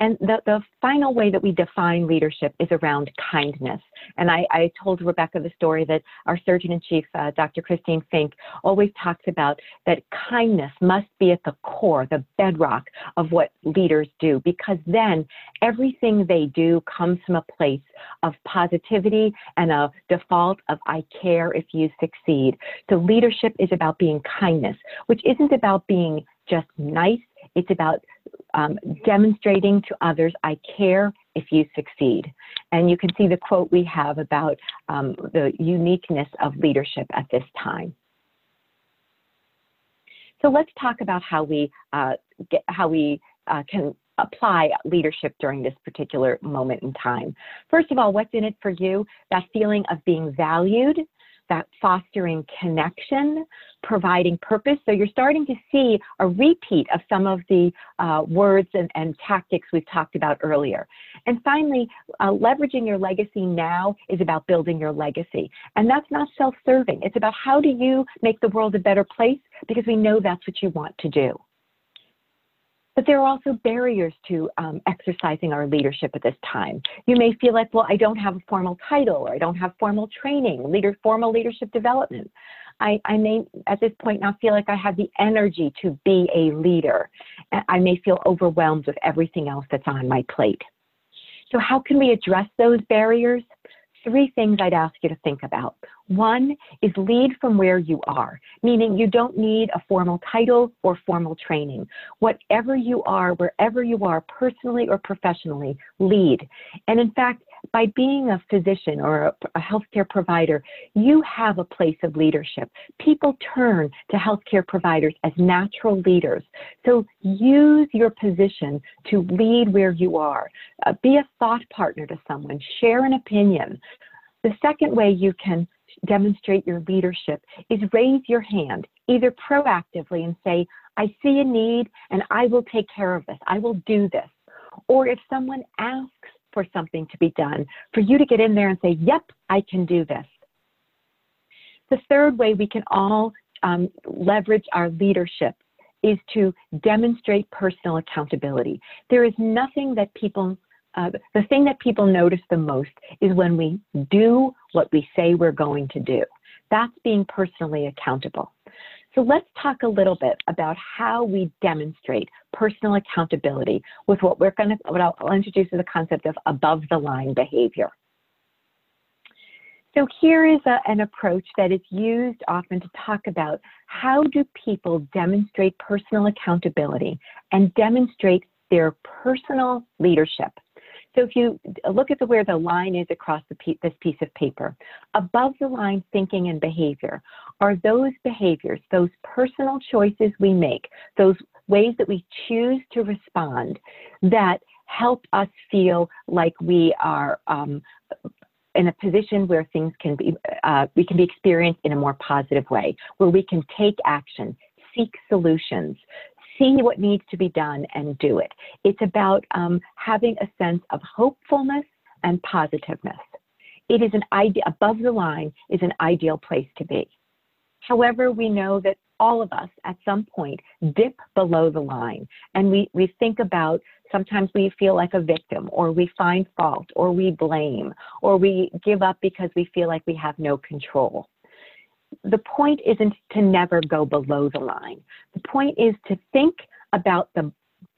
And the, the final way that we define leadership is around kindness. And I, I told Rebecca the story that our Surgeon in Chief, uh, Dr. Christine Finck, always talks about that kindness must be at the core, the bedrock of what leaders do, because then everything they do comes from a place of positivity and a default of I care if you succeed. So leadership is about being kindness, which isn't about being just nice. It's about um, demonstrating to others, I care if you succeed. And you can see the quote we have about um, the uniqueness of leadership at this time. So let's talk about how we, uh, get, how we uh, can apply leadership during this particular moment in time. First of all, what's in it for you? That feeling of being valued, that fostering connection, providing purpose. So you're starting to see a repeat of some of the uh, words and, and, tactics we've talked about earlier. And finally, uh, leveraging your legacy now is about building your legacy. And that's not self-serving. It's about how do you make the world a better place because we know that's what you want to do. But there are also barriers to um, exercising our leadership at this time. You may feel like, well, I don't have a formal title or I don't have formal training, leader, formal leadership development. I, I may at this point not feel like I have the energy to be a leader. I may feel overwhelmed with everything else that's on my plate. So how can we address those barriers? Three things I'd ask you to think about. One is lead from where you are, meaning you don't need a formal title or formal training. Whatever you are, wherever you are, personally or professionally, lead. And in fact, by being a physician or a, a healthcare provider, you have a place of leadership. People turn to healthcare providers as natural leaders. So use your position to lead where you are. Uh, be a thought partner to someone. Share an opinion. The second way you can demonstrate your leadership is raise your hand, either proactively and say, I see a need and I will take care of this. I will do this. Or if someone asks for something to be done, for you to get in there and say, Yep, I can do this. The third way we can all um, leverage our leadership is to demonstrate personal accountability. There is nothing that people, uh, the thing that people notice the most is when we do what we say we're going to do. That's being personally accountable. So let's talk a little bit about how we demonstrate personal accountability with what we're going to, what I'll, introduce as the concept of above the line behavior. So here is a, an approach that is used often to talk about how do people demonstrate personal accountability and demonstrate their personal leadership. So if you look at the, where the line is across the, this piece of paper, above the line thinking and behavior are those behaviors, those personal choices we make, those ways that we choose to respond that help us feel like we are um, in a position where things can be, uh, we can be experienced in a more positive way, where we can take action, seek solutions, see what needs to be done and do it. It's about um, having a sense of hopefulness and positiveness. It is an idea, above the line is an ideal place to be. However, we know that all of us at some point dip below the line and we, we think about sometimes we feel like a victim or we find fault or we blame or we give up because we feel like we have no control the point isn't to never go below the line. The point is to think about the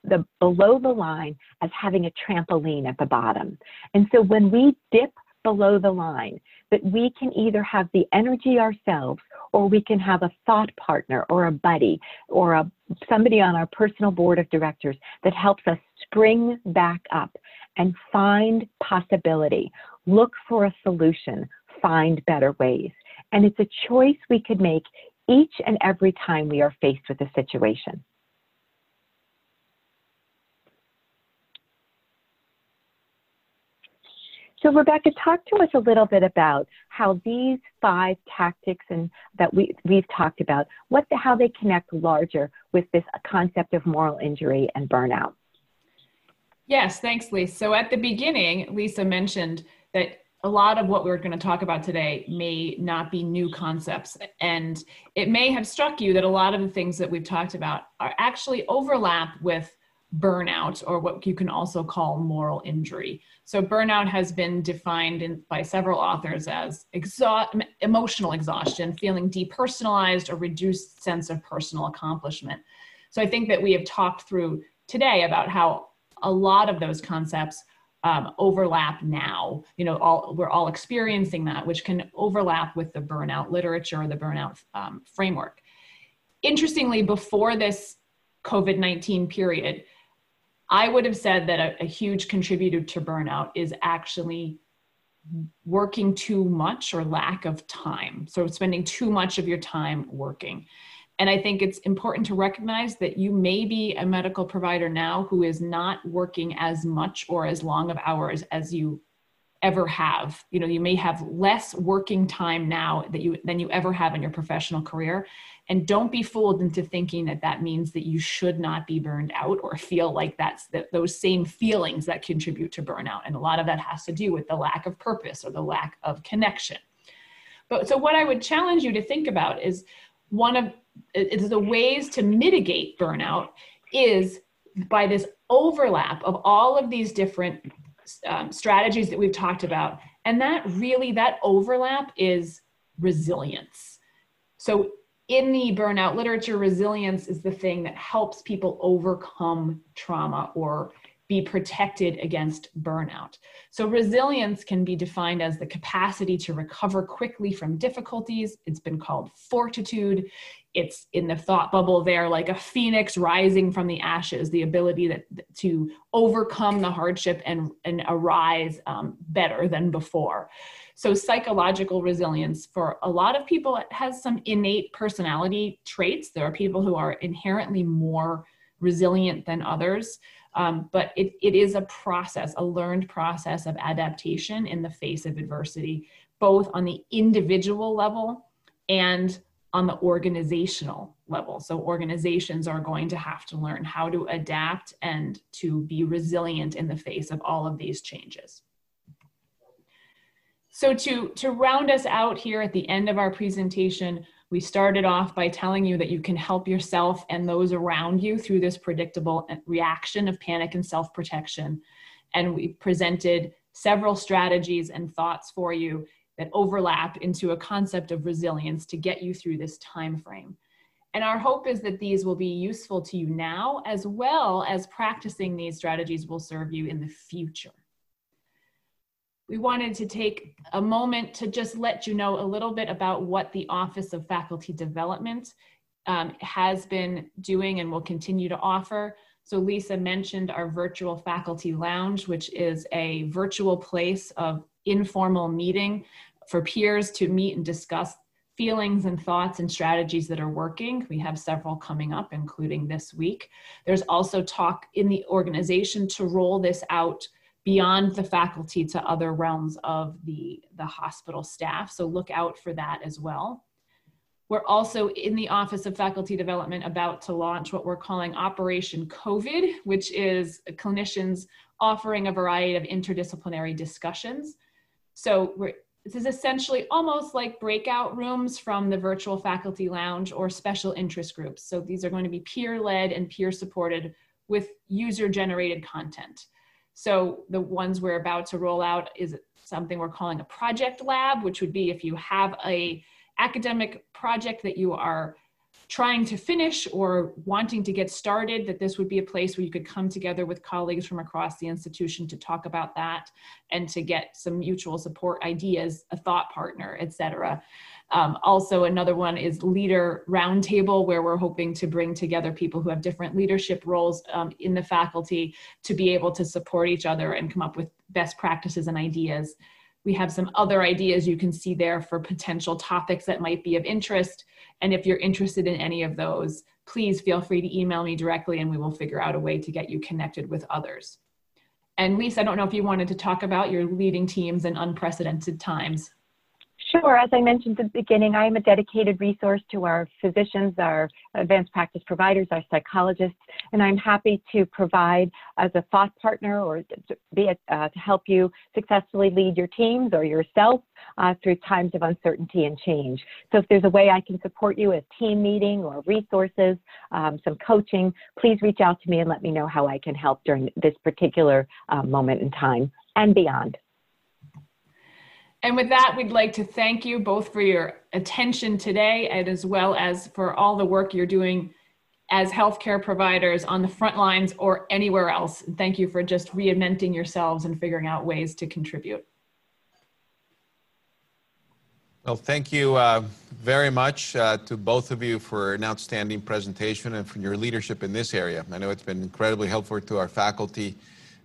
the below the line as having a trampoline at the bottom. And so when we dip below the line, that we can either have the energy ourselves or we can have a thought partner or a buddy or a, somebody on our personal board of directors that helps us spring back up and find possibility, look for a solution, find better ways. And it's a choice we could make each and every time we are faced with a situation. So Rebecca, talk to us a little bit about how these five tactics and that we, we've talked about, what the, how they connect larger with this concept of moral injury and burnout. Yes, thanks, Lisa. So at the beginning, Lisa mentioned that a lot of what we're going to talk about today may not be new concepts. And it may have struck you that a lot of the things that we've talked about are actually overlap with burnout or what you can also call moral injury. So burnout has been defined in, by several authors as emotional exhaustion, feeling depersonalized or reduced sense of personal accomplishment. So I think that we have talked through today about how a lot of those concepts um, overlap now. You know, all we're all experiencing that, which can overlap with the burnout literature or the burnout um, framework. Interestingly, before this COVID 19 period, I would have said that a, a huge contributor to burnout is actually working too much or lack of time. So, spending too much of your time working. And I think it's important to recognize that you may be a medical provider now who is not working as much or as long of hours as you ever have. You know, you may have less working time now that you than you ever have in your professional career. And don't be fooled into thinking that that means that you should not be burned out or feel like that's that those same feelings that contribute to burnout. And a lot of that has to do with the lack of purpose or the lack of connection. But so what I would challenge you to think about is one of is the ways to mitigate burnout is by this overlap of all of these different um, strategies that we've talked about and that really that overlap is resilience so in the burnout literature resilience is the thing that helps people overcome trauma or be protected against burnout. So, resilience can be defined as the capacity to recover quickly from difficulties. It's been called fortitude. It's in the thought bubble there, like a phoenix rising from the ashes, the ability that, to overcome the hardship and, and arise um, better than before. So, psychological resilience for a lot of people it has some innate personality traits. There are people who are inherently more resilient than others. Um, but it, it is a process, a learned process of adaptation in the face of adversity, both on the individual level and on the organizational level. So, organizations are going to have to learn how to adapt and to be resilient in the face of all of these changes. So, to, to round us out here at the end of our presentation, we started off by telling you that you can help yourself and those around you through this predictable uh, reaction of panic and self protection. And we presented several strategies and thoughts for you that overlap into a concept of resilience to get you through this time frame. And our hope is that these will be useful to you now, as well as practicing these strategies will serve you in the future we wanted to take a moment to just let you know a little bit about what the Office of Faculty Development um, has been doing and will continue to offer. So Lisa mentioned our virtual faculty lounge, which is a virtual place of informal meeting for peers to meet and discuss feelings and thoughts and strategies that are working. We have several coming up, including this week. There's also talk in the organization to roll this out beyond the faculty to other realms of the, the hospital staff. So look out for that as well. We're also in the Office of Faculty Development about to launch what we're calling Operation COVID, which is clinicians offering a variety of interdisciplinary discussions. So this is essentially almost like breakout rooms from the virtual faculty lounge or special interest groups. So these are going to be peer led and peer supported with user generated content. So the ones we're about to roll out is something we're calling a project lab, which would be if you have a academic project that you are trying to finish or wanting to get started, that this would be a place where you could come together with colleagues from across the institution to talk about that and to get some mutual support ideas, a thought partner, et cetera. Um, also, another one is leader roundtable, where we're hoping to bring together people who have different leadership roles um, in the faculty to be able to support each other and come up with best practices and ideas. We have some other ideas you can see there for potential topics that might be of interest. And if you're interested in any of those, please feel free to email me directly and we will figure out a way to get you connected with others. And Lisa, I don't know if you wanted to talk about your leading teams in unprecedented times. Sure. As I mentioned at the beginning, I am a dedicated resource to our physicians, our advanced practice providers, our psychologists, and I'm happy to provide as a thought partner or be it, uh, to help you successfully lead your teams or yourself uh, through times of uncertainty and change. So if there's a way I can support you, a team meeting or resources, um, some coaching, please reach out to me and let me know how I can help during this particular uh, moment in time and beyond. And with that, we'd like to thank you both for your attention today and as well as for all the work you're doing as healthcare providers on the front lines or anywhere else. And thank you for just reinventing yourselves and figuring out ways to contribute. Well, thank you uh, very much uh, to both of you for an outstanding presentation and for your leadership in this area. I know it's been incredibly helpful to our faculty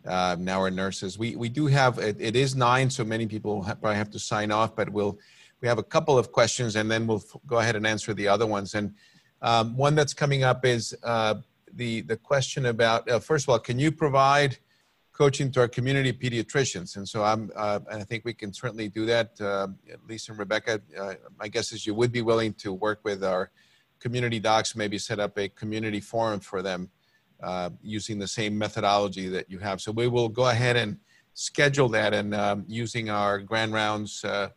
uh, now our nurses. We, we do have, it, it is nine, so many people have, probably have to sign off, but we'll, we have a couple of questions and then we'll go ahead and answer the other ones. And um, one that's coming up is uh, the, the question about, uh, first of all, can you provide coaching to our community pediatricians? And so I'm, uh, and I think we can certainly do that. Lisa and Rebecca, uh, my guess is you would be willing to work with our community docs, maybe set up a community forum for them uh, using the same methodology that you have. So we will go ahead and schedule that and um, using our Grand Rounds uh,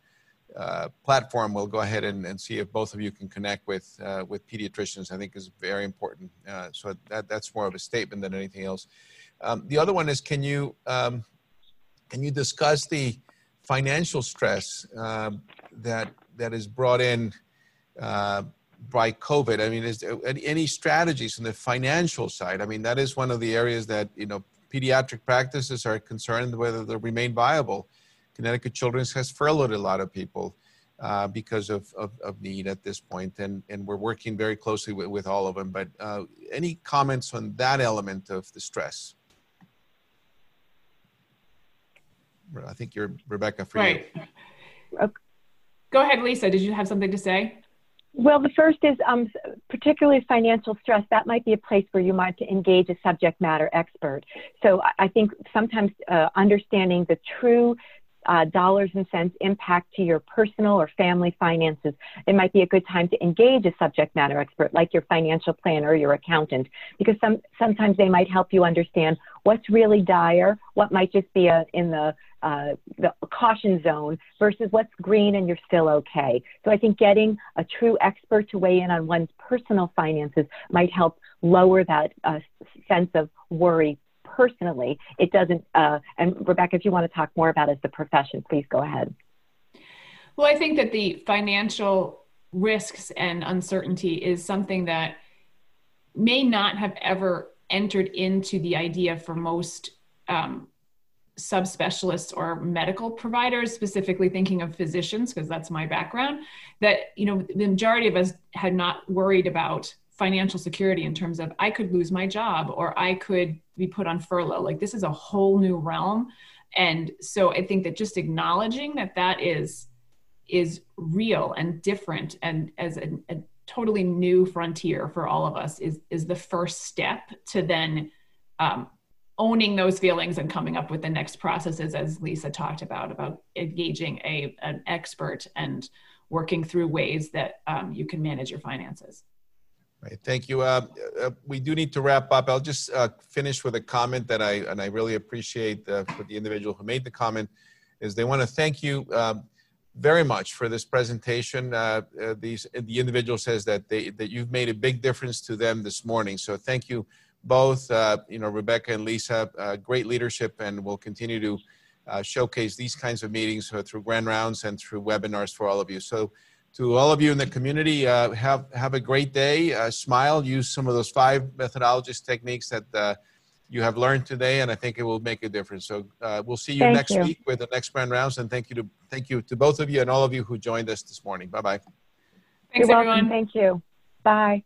uh, platform, we'll go ahead and, and, see if both of you can connect with uh, with pediatricians. I think is very important. Uh, so that, that's more of a statement than anything else. Um, the other one is, can you um, can you discuss the financial stress um, that that is brought in by COVID? I mean, is there any strategies on the financial side? I mean, that is one of the areas that, you know, pediatric practices are concerned whether they remain viable. Connecticut Children's has furloughed a lot of people uh, because of, of, of, need at this point, and, and we're working very closely with, with all of them. But uh, any comments on that element of the stress? I think you're Rebecca for right. you. Go ahead, Lisa. Did you have something to say? Well, the first is um, particularly financial stress. That might be a place where you might engage a subject matter expert. So I think sometimes uh, understanding the true uh, dollars and cents impact to your personal or family finances, it might be a good time to engage a subject matter expert like your financial planner or your accountant, because some, sometimes they might help you understand what's really dire, what might just be a, in the uh, the caution zone versus what's green and you're still okay. So I think getting a true expert to weigh in on one's personal finances might help lower that uh, sense of worry personally. It doesn't, uh, and Rebecca, if you want to talk more about it as the profession, please go ahead. Well, I think that the financial risks and uncertainty is something that may not have ever entered into the idea for most um, subspecialists or medical providers specifically thinking of physicians because that's my background that you know the majority of us had not worried about financial security in terms of i could lose my job or i could be put on furlough. Like this is a whole new realm. And so i think that just acknowledging that that is is real and different and as a, a totally new frontier for all of us is is the first step to then um, owning those feelings and coming up with the next processes as lisa talked about about engaging a an expert and working through ways that um, you can manage your finances right thank you uh, uh, we do need to wrap up i'll just uh, finish with a comment that i and i really appreciate uh, for the individual who made the comment is they want to thank you um, very much for this presentation. Uh, uh, these the individual says that they that you've made a big difference to them this morning. So thank you both, uh, you know, Rebecca and Lisa, uh, great leadership, and we'll continue to uh, showcase these kinds of meetings through grand rounds and through webinars for all of you. So to all of you in the community, uh, have have a great day. Uh, smile. Use some of those five methodologies techniques that uh, you have learned today, and I think it will make a difference. So uh, we'll see you Thank next you. week with the next grand rounds. And thank you to thank you to both of you and all of you who joined us this morning. Bye bye. Thanks, You're everyone. welcome. Thank you. Bye.